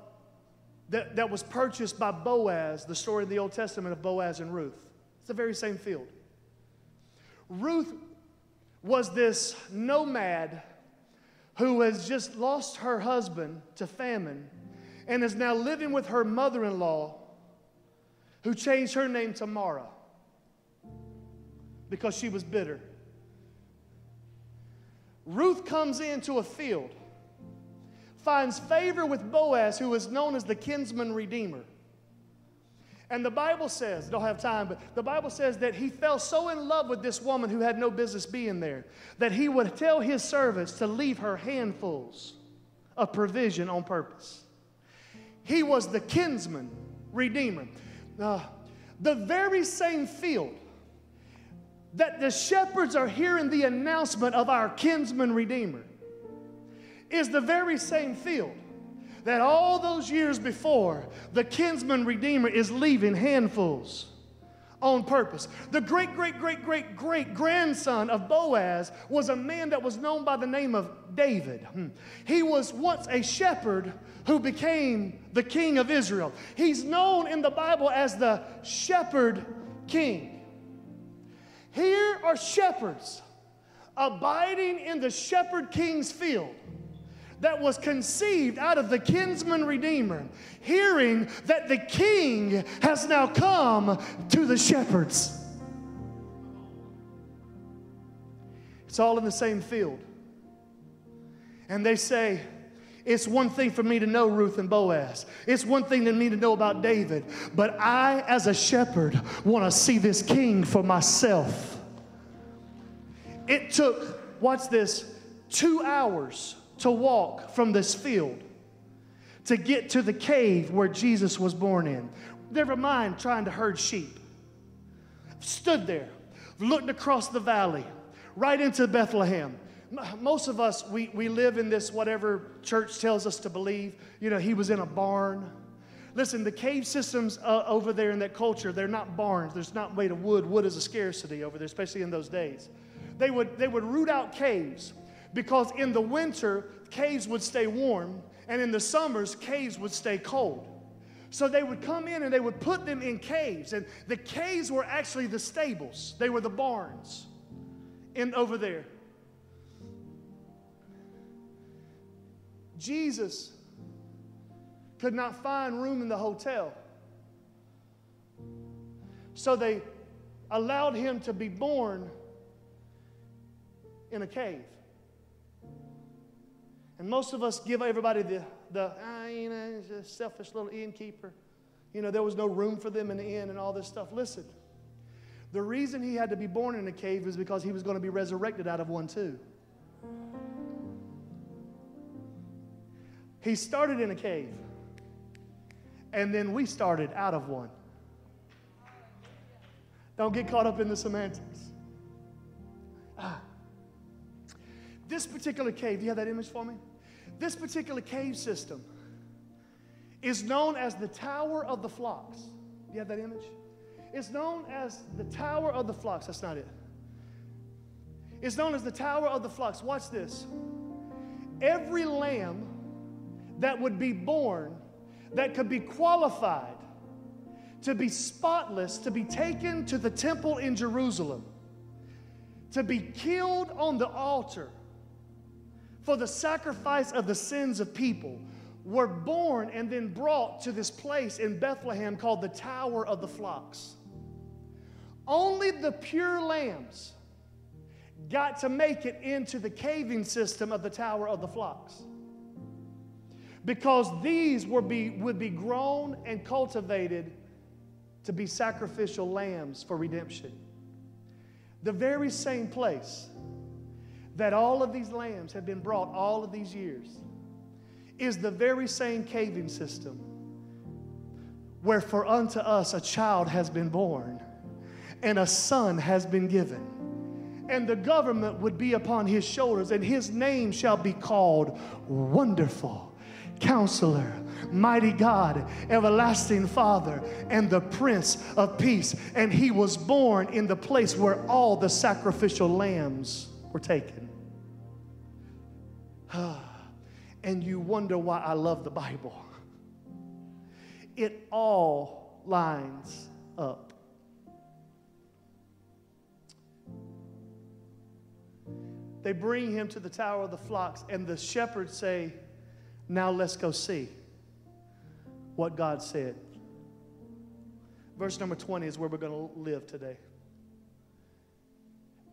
that, that was purchased by Boaz, the story in the Old Testament of Boaz and Ruth. It's the very same field. Ruth was this nomad who has just lost her husband to famine and is now living with her mother in law who changed her name to Mara because she was bitter. Ruth comes into a field, finds favor with Boaz, who is known as the kinsman redeemer. And the Bible says, don't have time, but the Bible says that he fell so in love with this woman who had no business being there that he would tell his servants to leave her handfuls of provision on purpose. He was the kinsman redeemer. Uh, the very same field that the shepherds are hearing the announcement of our kinsman redeemer is the very same field that all those years before the kinsman redeemer is leaving handfuls on purpose. The great, great, great, great, great grandson of Boaz was a man that was known by the name of David. Hmm. He was once a shepherd who became the king of Israel. He's known in the Bible as the shepherd king. Here are shepherds abiding in the shepherd king's field that was conceived out of the kinsman redeemer, hearing that the king has now come to the shepherds. It's all in the same field. And they say, it's one thing for me to know Ruth and Boaz. It's one thing for me to know about David. But I, as a shepherd, want to see this king for myself. It took, watch this, two hours to walk from this field to get to the cave where Jesus was born in. Never mind trying to herd sheep. Stood there, looked across the valley, right into Bethlehem. Most of us, we, we live in this whatever church tells us to believe. You know, he was in a barn. Listen, the cave systems uh, over there in that culture, they're not barns. There's not made of wood. Wood is a scarcity over there, especially in those days. They would, they would root out caves because in the winter, caves would stay warm, and in the summers, caves would stay cold. So they would come in and they would put them in caves, and the caves were actually the stables, they were the barns in over there. Jesus could not find room in the hotel. So they allowed him to be born in a cave. And most of us give everybody the, the ah, you know, selfish little innkeeper. You know, there was no room for them in the inn and all this stuff. Listen, the reason he had to be born in a cave is because he was going to be resurrected out of one too. He started in a cave, and then we started out of one. Don't get caught up in the semantics. Ah. This particular cave, do you have that image for me? This particular cave system is known as the Tower of the Flocks. Do you have that image? It's known as the Tower of the Flocks. That's not it. It's known as the Tower of the Flocks. Watch this. Every lamb that would be born that could be qualified to be spotless, to be taken to the temple in Jerusalem, to be killed on the altar for the sacrifice of the sins of people, were born and then brought to this place in Bethlehem called the Tower of the Flocks. Only the pure lambs got to make it into the caving system of the Tower of the Flocks. Because these would be, would be grown and cultivated to be sacrificial lambs for redemption. The very same place that all of these lambs have been brought all of these years is the very same caving system where for unto us a child has been born and a son has been given. And the government would be upon his shoulders, and his name shall be called Wonderful, Counselor, Mighty God, Everlasting Father, and the Prince of Peace. And he was born in the place where all the sacrificial lambs were taken. and you wonder why I love the Bible. It all lines up. They bring him to the tower of the flocks, and the shepherds say, Now let's go see what God said. Verse number 20 is where we're going to live today.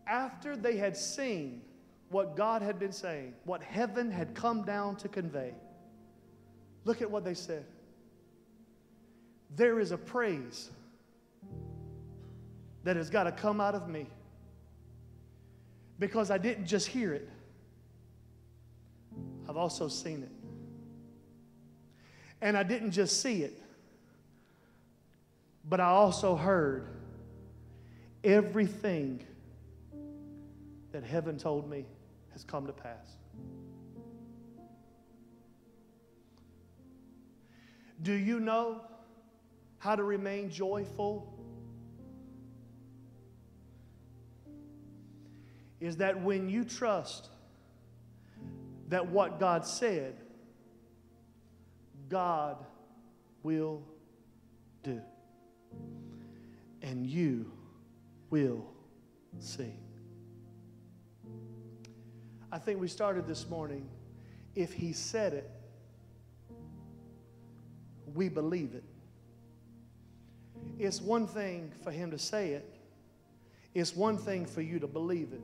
After they had seen what God had been saying, what heaven had come down to convey. Look at what they said. There is a praise that has got to come out of me because I didn't just hear it, I've also seen it. And I didn't just see it, but I also heard everything that heaven told me has come to pass. Do you know how to remain joyful? Is that when you trust that what God said, God will do. And you will see. I think we started this morning. If He said it, we believe it. It's one thing for Him to say it, it's one thing for you to believe it.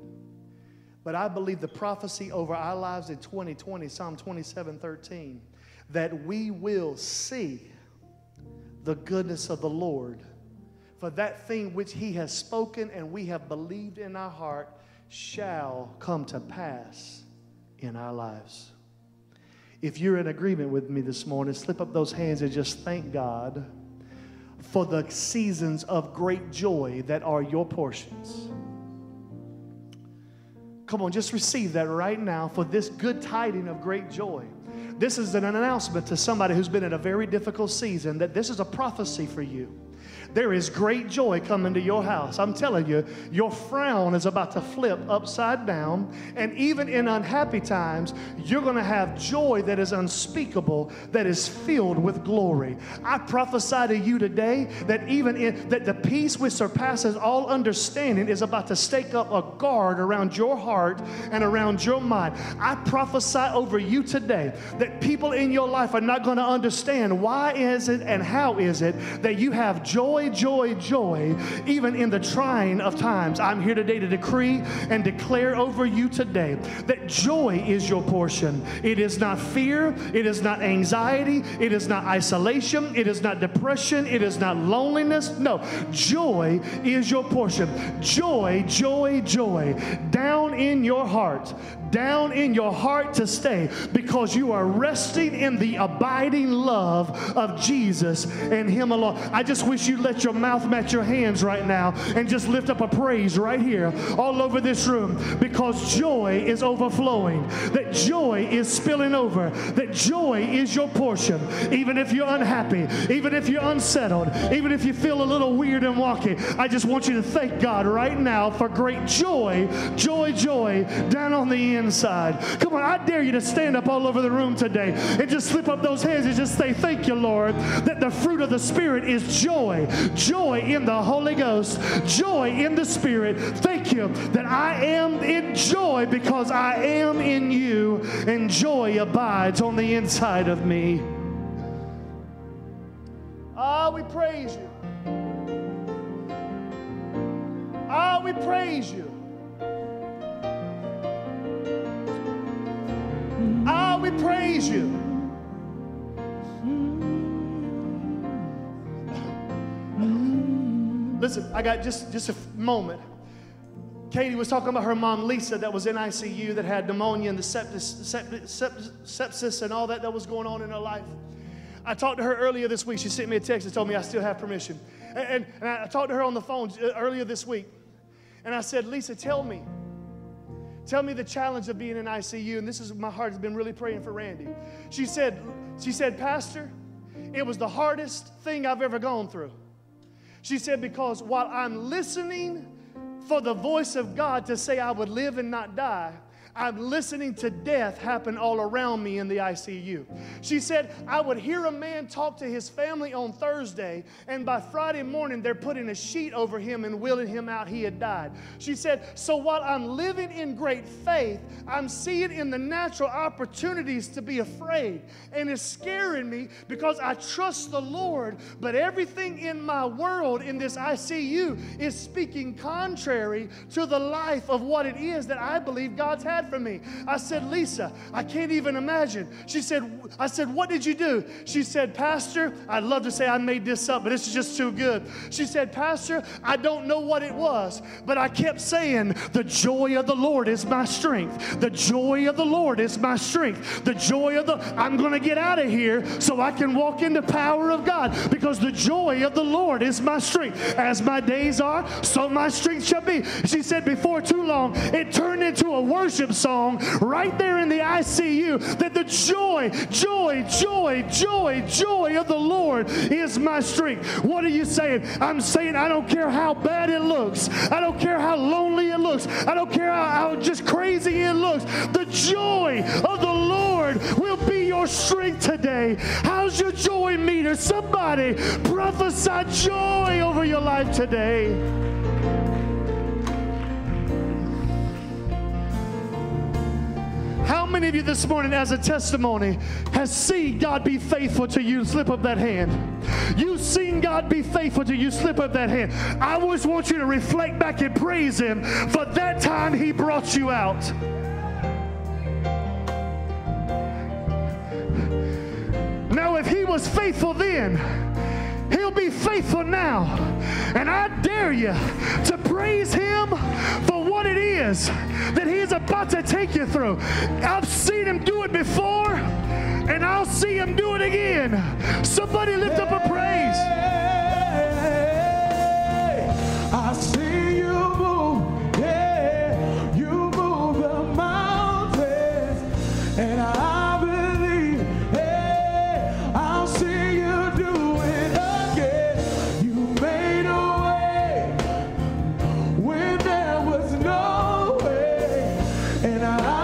But I believe the prophecy over our lives in 2020, Psalm 27 13, that we will see the goodness of the Lord. For that thing which He has spoken and we have believed in our heart shall come to pass in our lives. If you're in agreement with me this morning, slip up those hands and just thank God for the seasons of great joy that are your portions. Come on, just receive that right now for this good tiding of great joy. This is an announcement to somebody who's been in a very difficult season that this is a prophecy for you there is great joy coming to your house. I'm telling you, your frown is about to flip upside down. And even in unhappy times, you're going to have joy that is unspeakable, that is filled with glory. I prophesy to you today that even in that the peace which surpasses all understanding is about to stake up a guard around your heart and around your mind. I prophesy over you today that people in your life are not going to understand why is it and how is it that you have joy, joy, joy, even in the trying of times. I'm here today to decree and declare over you today that joy is your portion. It is not fear, it is not anxiety, it is not isolation, it is not depression, it is not loneliness. No, joy is your portion. Joy, joy, joy down in your heart down in your heart to stay because you are resting in the abiding love of Jesus and Him alone. I just wish you let your mouth match your hands right now and just lift up a praise right here all over this room because joy is overflowing, that joy is spilling over, that joy is your portion. Even if you're unhappy, even if you're unsettled, even if you feel a little weird and wonky, I just want you to thank God right now for great joy, joy, joy down on the inside inside. Come on, I dare you to stand up all over the room today and just slip up those hands and just say, Thank you, Lord, that the fruit of the Spirit is joy. Joy in the Holy Ghost, joy in the Spirit. Thank you that I am in joy because I am in you, and joy abides on the inside of me. Ah, we praise you. Ah, we praise you. Ah, we praise you. Listen, I got just, just a moment. Katie was talking about her mom, Lisa, that was in ICU, that had pneumonia and the sepsis, sepsis, sepsis and all that that was going on in her life. I talked to her earlier this week. She sent me a text and told me I still have permission. And, and, and I talked to her on the phone uh, earlier this week. And I said, Lisa, tell me, Tell me the challenge of being in ICU. And this is my heart has been really praying for Randy. She said, she said, Pastor, it was the hardest thing I've ever gone through. She said, because while I'm listening for the voice of God to say I would live and not die, I'm listening to death happen all around me in the ICU. She said, I would hear a man talk to his family on Thursday, and by Friday morning, they're putting a sheet over him and wheeling him out. He had died. She said, So while I'm living in great faith, I'm seeing in the natural opportunities to be afraid, and it's scaring me because I trust the Lord, but everything in my world in this ICU is speaking contrary to the life of what it is that I believe God's had for me. I said, Lisa, I can't even imagine. She said, I said, what did you do? She said, Pastor, I'd love to say I made this up, but this is just too good. She said, Pastor, I don't know what it was, but I kept saying, the joy of the Lord is my strength. The joy of the Lord is my strength. The joy of the, I'm going to get out of here so I can walk in the power of God because the joy of the Lord is my strength. As my days are, so my strength shall be. She said, before too long, it turned into a worship song right there in the ICU that the joy, joy, joy, joy, joy of the Lord is my strength. What are you saying? I'm saying I don't care how bad it looks. I don't care how lonely it looks. I don't care how, how just crazy it looks. The joy of the Lord will be your strength today. How's your joy meter? Somebody prophesy joy over your life today. Many of you this morning, as a testimony, has seen God be faithful to you? Slip up that hand. You've seen God be faithful to you. Slip up that hand. I always want you to reflect back and praise Him for that time He brought you out. Now, if He was faithful then, He'll be faithful now. And I dare you to praise Him for what it is that He is about to take you through. I've seen Him do it before, and I'll see Him do it again. Somebody lift up a praise. I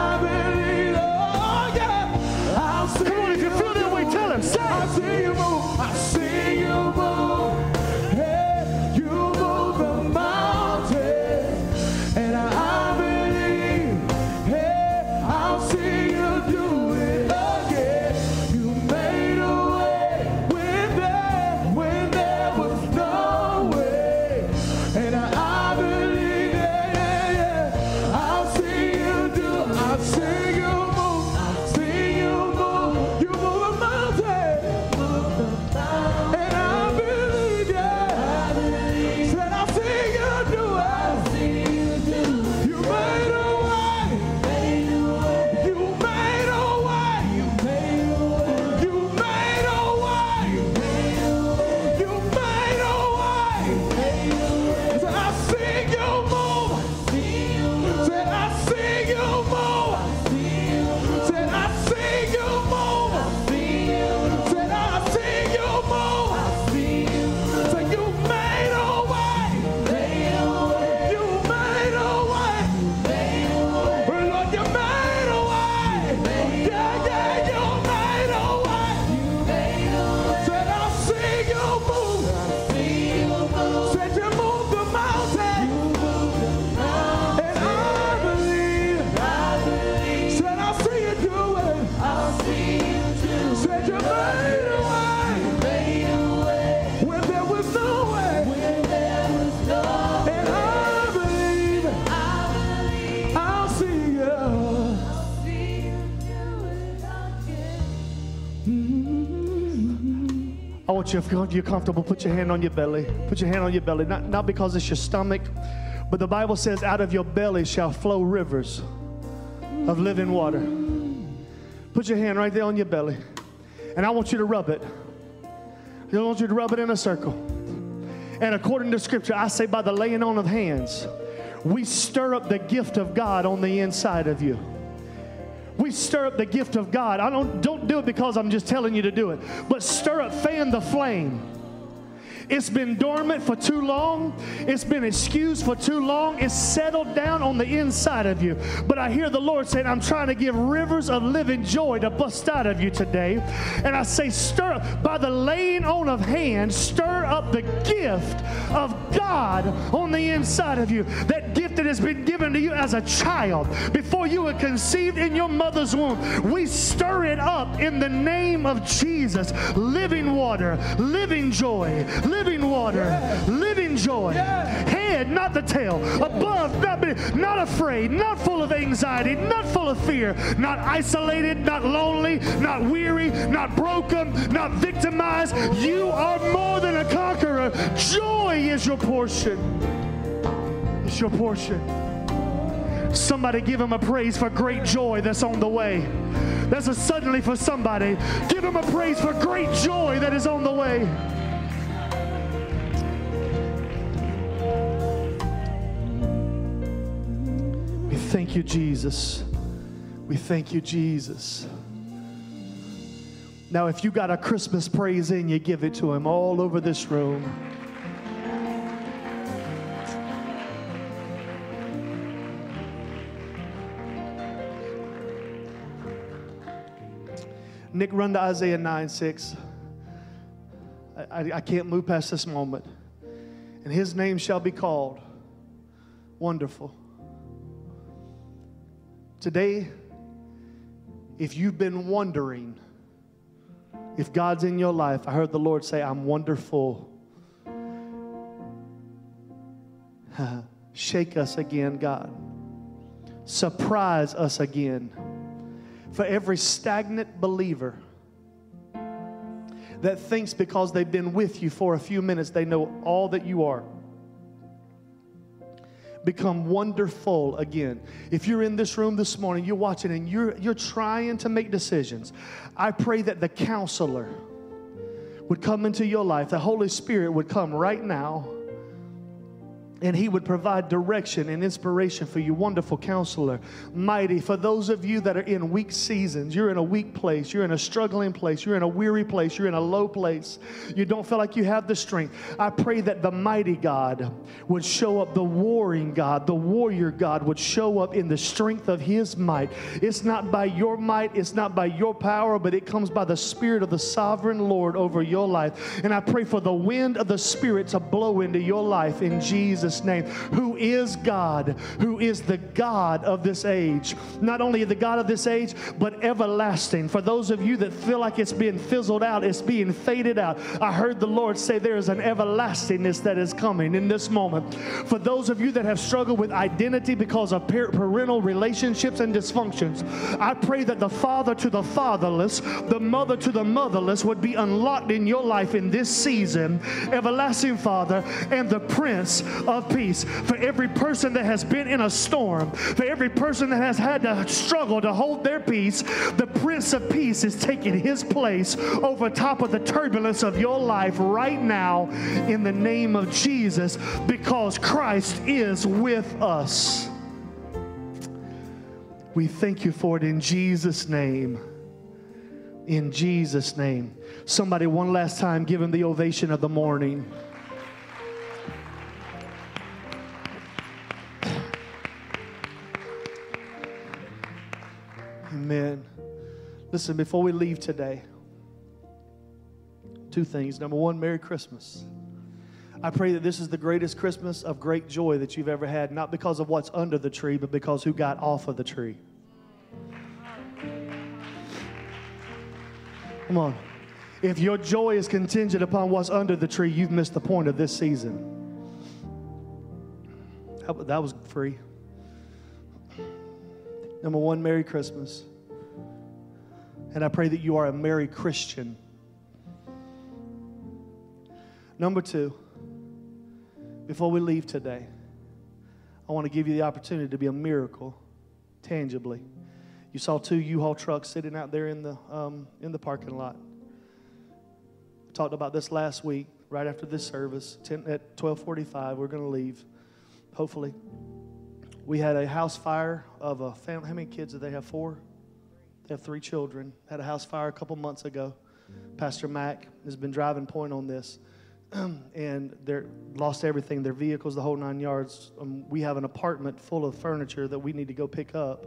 you, if you're comfortable, put your hand on your belly. Put your hand on your belly. Not, not because it's your stomach, but the Bible says, out of your belly shall flow rivers of living water. Put your hand right there on your belly. And I want you to rub it. I want you to rub it in a circle. And according to scripture, I say by the laying on of hands, we stir up the gift of God on the inside of you. We stir up the gift of God. I don't don't do it because I'm just telling you to do it, but stir up, fan the flame it's been dormant for too long. It's been excused for too long. It's settled down on the inside of you. But I hear the Lord saying, I'm trying to give rivers of living joy to bust out of you today. And I say, stir up by the laying on of hands, stir up the gift of God on the inside of you. That gift that has been given to you as a child before you were conceived in your mother's womb. We stir it up in the name of Jesus. Living water, living joy, living living water, living joy. Head, not the tail. Above, not, not afraid, not full of anxiety, not full of fear, not isolated, not lonely, not weary, not broken, not victimized. You are more than a conqueror. Joy is your portion. It's your portion. Somebody give him a praise for great joy that's on the way. That's a suddenly for somebody. Give him a praise for great joy that is on the way. Thank you, Jesus. We thank you, Jesus. Now, if you got a Christmas praise in, you give it to him all over this room. Nick, run to Isaiah 9 6. I, I, I can't move past this moment. And his name shall be called Wonderful Today, if you've been wondering if God's in your life, I heard the Lord say, I'm wonderful. Shake us again, God. Surprise us again. For every stagnant believer that thinks because they've been with you for a few minutes, they know all that you are become wonderful again. If you're in this room this morning, you're watching and you're, you're trying to make decisions, I pray that the counselor would come into your life, the Holy Spirit would come right now and he would provide direction and inspiration for you. Wonderful counselor, mighty. For those of you that are in weak seasons, you're in a weak place, you're in a struggling place, you're in a weary place, you're in a low place, you don't feel like you have the strength. I pray that the mighty God would show up, the warring God, the warrior God would show up in the strength of his might. It's not by your might, it's not by your power, but it comes by the Spirit of the sovereign Lord over your life. And I pray for the wind of the Spirit to blow into your life in Jesus' Jesus' name, who is God, who is the God of this age. Not only the God of this age, but everlasting. For those of you that feel like it's being fizzled out, it's being faded out, I heard the Lord say there is an everlastingness that is coming in this moment. For those of you that have struggled with identity because of parental relationships and dysfunctions, I pray that the father to the fatherless, the mother to the motherless would be unlocked in your life in this season. Everlasting Father and the Prince of of peace. For every person that has been in a storm, for every person that has had to struggle to hold their peace, the Prince of Peace is taking his place over top of the turbulence of your life right now in the name of Jesus because Christ is with us. We thank you for it in Jesus' name. In Jesus' name. Somebody, one last time, give him the ovation of the morning. Amen. Listen, before we leave today, two things. Number one, Merry Christmas. I pray that this is the greatest Christmas of great joy that you've ever had, not because of what's under the tree, but because who got off of the tree. Come on. If your joy is contingent upon what's under the tree, you've missed the point of this season. That was free. Number one, Merry Christmas. And I pray that you are a Merry Christian. Number two, before we leave today, I want to give you the opportunity to be a miracle tangibly. You saw two U-Haul trucks sitting out there in the, um, in the parking lot. I talked about this last week, right after this service, 10, at 1245. We're going to leave, hopefully. We had a house fire of a family. How many kids do they have? Four? They have three children. Had a house fire a couple months ago. Pastor Mac has been driving point on this. and they're lost everything their vehicles, the whole nine yards. Um, we have an apartment full of furniture that we need to go pick up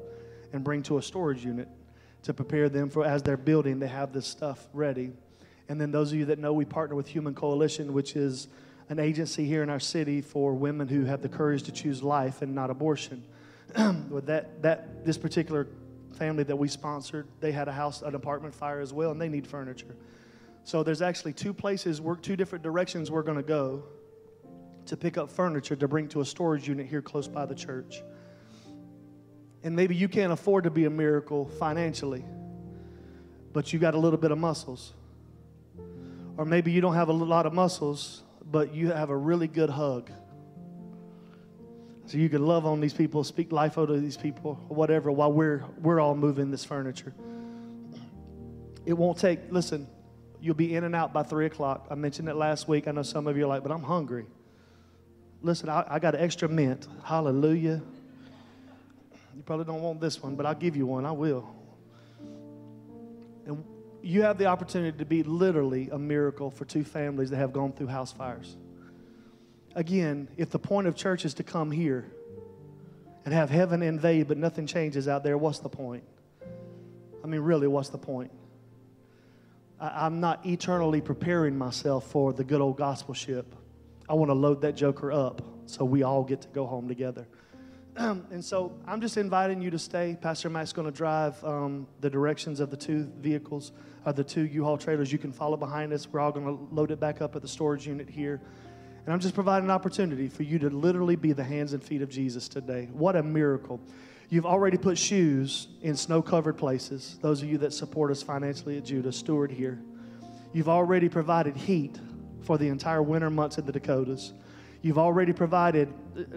and bring to a storage unit to prepare them for as they're building, they have this stuff ready. And then those of you that know, we partner with Human Coalition, which is an agency here in our city for women who have the courage to choose life and not abortion. with that, that this particular family that we sponsored, they had a house, an apartment fire as well, and they need furniture. So there's actually two places, we're, two different directions we're going to go to pick up furniture to bring to a storage unit here close by the church. And maybe you can't afford to be a miracle financially, but you got a little bit of muscles. Or maybe you don't have a lot of muscles, but you have a really good hug. So you can love on these people, speak life over these people, whatever, while we're, we're all moving this furniture. It won't take, listen, you'll be in and out by 3 o'clock. I mentioned it last week. I know some of you are like, but I'm hungry. Listen, I, I got extra mint. Hallelujah. You probably don't want this one, but I'll give you one. I will. You have the opportunity to be literally a miracle for two families that have gone through house fires. Again, if the point of church is to come here and have heaven invade, but nothing changes out there, what's the point? I mean, really, what's the point? I, am not eternally preparing myself for the good old gospel ship. I want to load that joker up so we all get to go home together. and so I'm just inviting you to stay. Pastor Matt's going to drive um, the directions of the two vehicles, uh, the two U-Haul trailers. You can follow behind us. We're all going to load it back up at the storage unit here. And I'm just providing an opportunity for you to literally be the hands and feet of Jesus today. What a miracle. You've already put shoes in snow covered places. Those of you that support us financially at Judah, steward here. You've already provided heat for the entire winter months in the Dakotas. You've already provided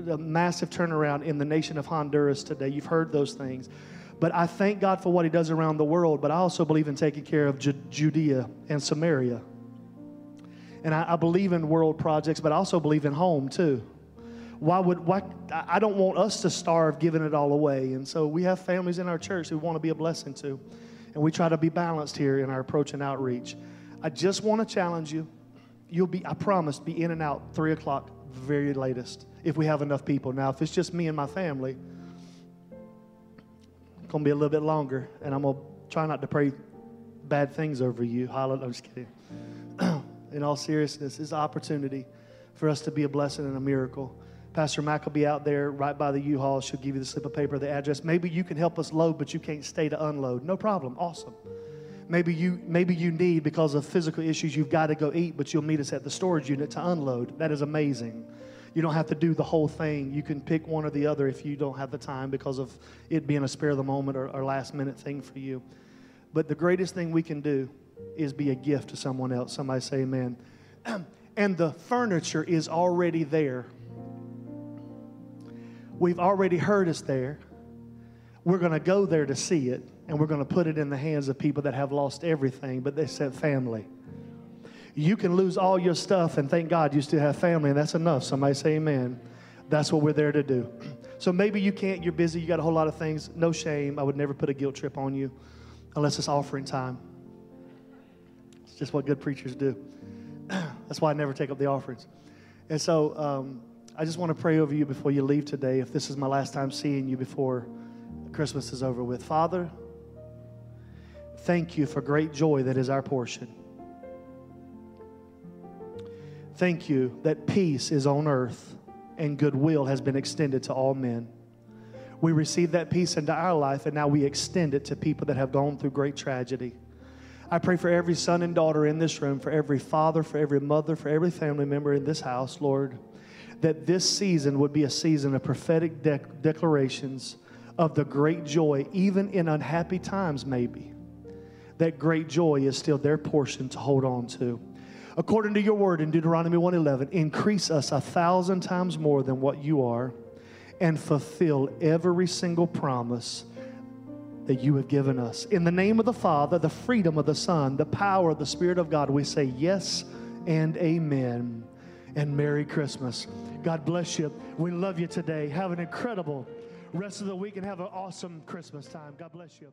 a massive turnaround in the nation of Honduras today. You've heard those things. But I thank God for what He does around the world, but I also believe in taking care of Ju- Judea and Samaria. And I, I believe in world projects, but I also believe in home too why would why i don't want us to starve giving it all away and so we have families in our church who want to be a blessing to and we try to be balanced here in our approach and outreach i just want to challenge you you'll be i promise be in and out three o'clock very latest if we have enough people. Now, if it's just me and my family, it's going to be a little bit longer, and I'm going to try not to pray bad things over you. Hallelujah. I'm just kidding. in all seriousness, it's an opportunity for us to be a blessing and a miracle. Pastor Mac will be out there right by the U-Haul. She'll give you the slip of paper, the address. Maybe you can help us load, but you can't stay to unload. No problem. Awesome. Maybe you maybe you need because of physical issues you've got to go eat, but you'll meet us at the storage unit to unload. That is amazing. You don't have to do the whole thing. You can pick one or the other if you don't have the time because of it being a spare of the moment or, or last minute thing for you. But the greatest thing we can do is be a gift to someone else. Somebody say amen. and the furniture is already there. We've already heard us there. We're going to go there to see it and we're going to put it in the hands of people that have lost everything, but they said family. You can lose all your stuff and thank God you still have family, and that's enough. Somebody say amen. That's what we're there to do. So maybe you can't, you're busy, you got a whole lot of things. No shame. I would never put a guilt trip on you unless it's offering time. It's just what good preachers do. that's why I never take up the offerings. And so um, I just want to pray over you before you leave today. If this is my last time seeing you before Christmas is over with. Father, Thank you for great joy that is our portion. Thank you that peace is on earth and goodwill has been extended to all men. We receive that peace into our life and now we extend it to people that have gone through great tragedy. I pray for every son and daughter in this room, for every father, for every mother, for every family member in this house, Lord, that this season would be a season of prophetic de- declarations of the great joy, even in unhappy times, maybe that great joy is still their portion to hold on to. according to your word in Deuteronomy 1:11, increase us a thousand times more than what you are and fulfill every single promise that you have given us. In the name of the Father, the freedom of the Son, the power of the Spirit of God, we say yes and amen. And Merry Christmas. God bless you. We love you today. Have an incredible rest of the week and have an awesome Christmas time. God bless you.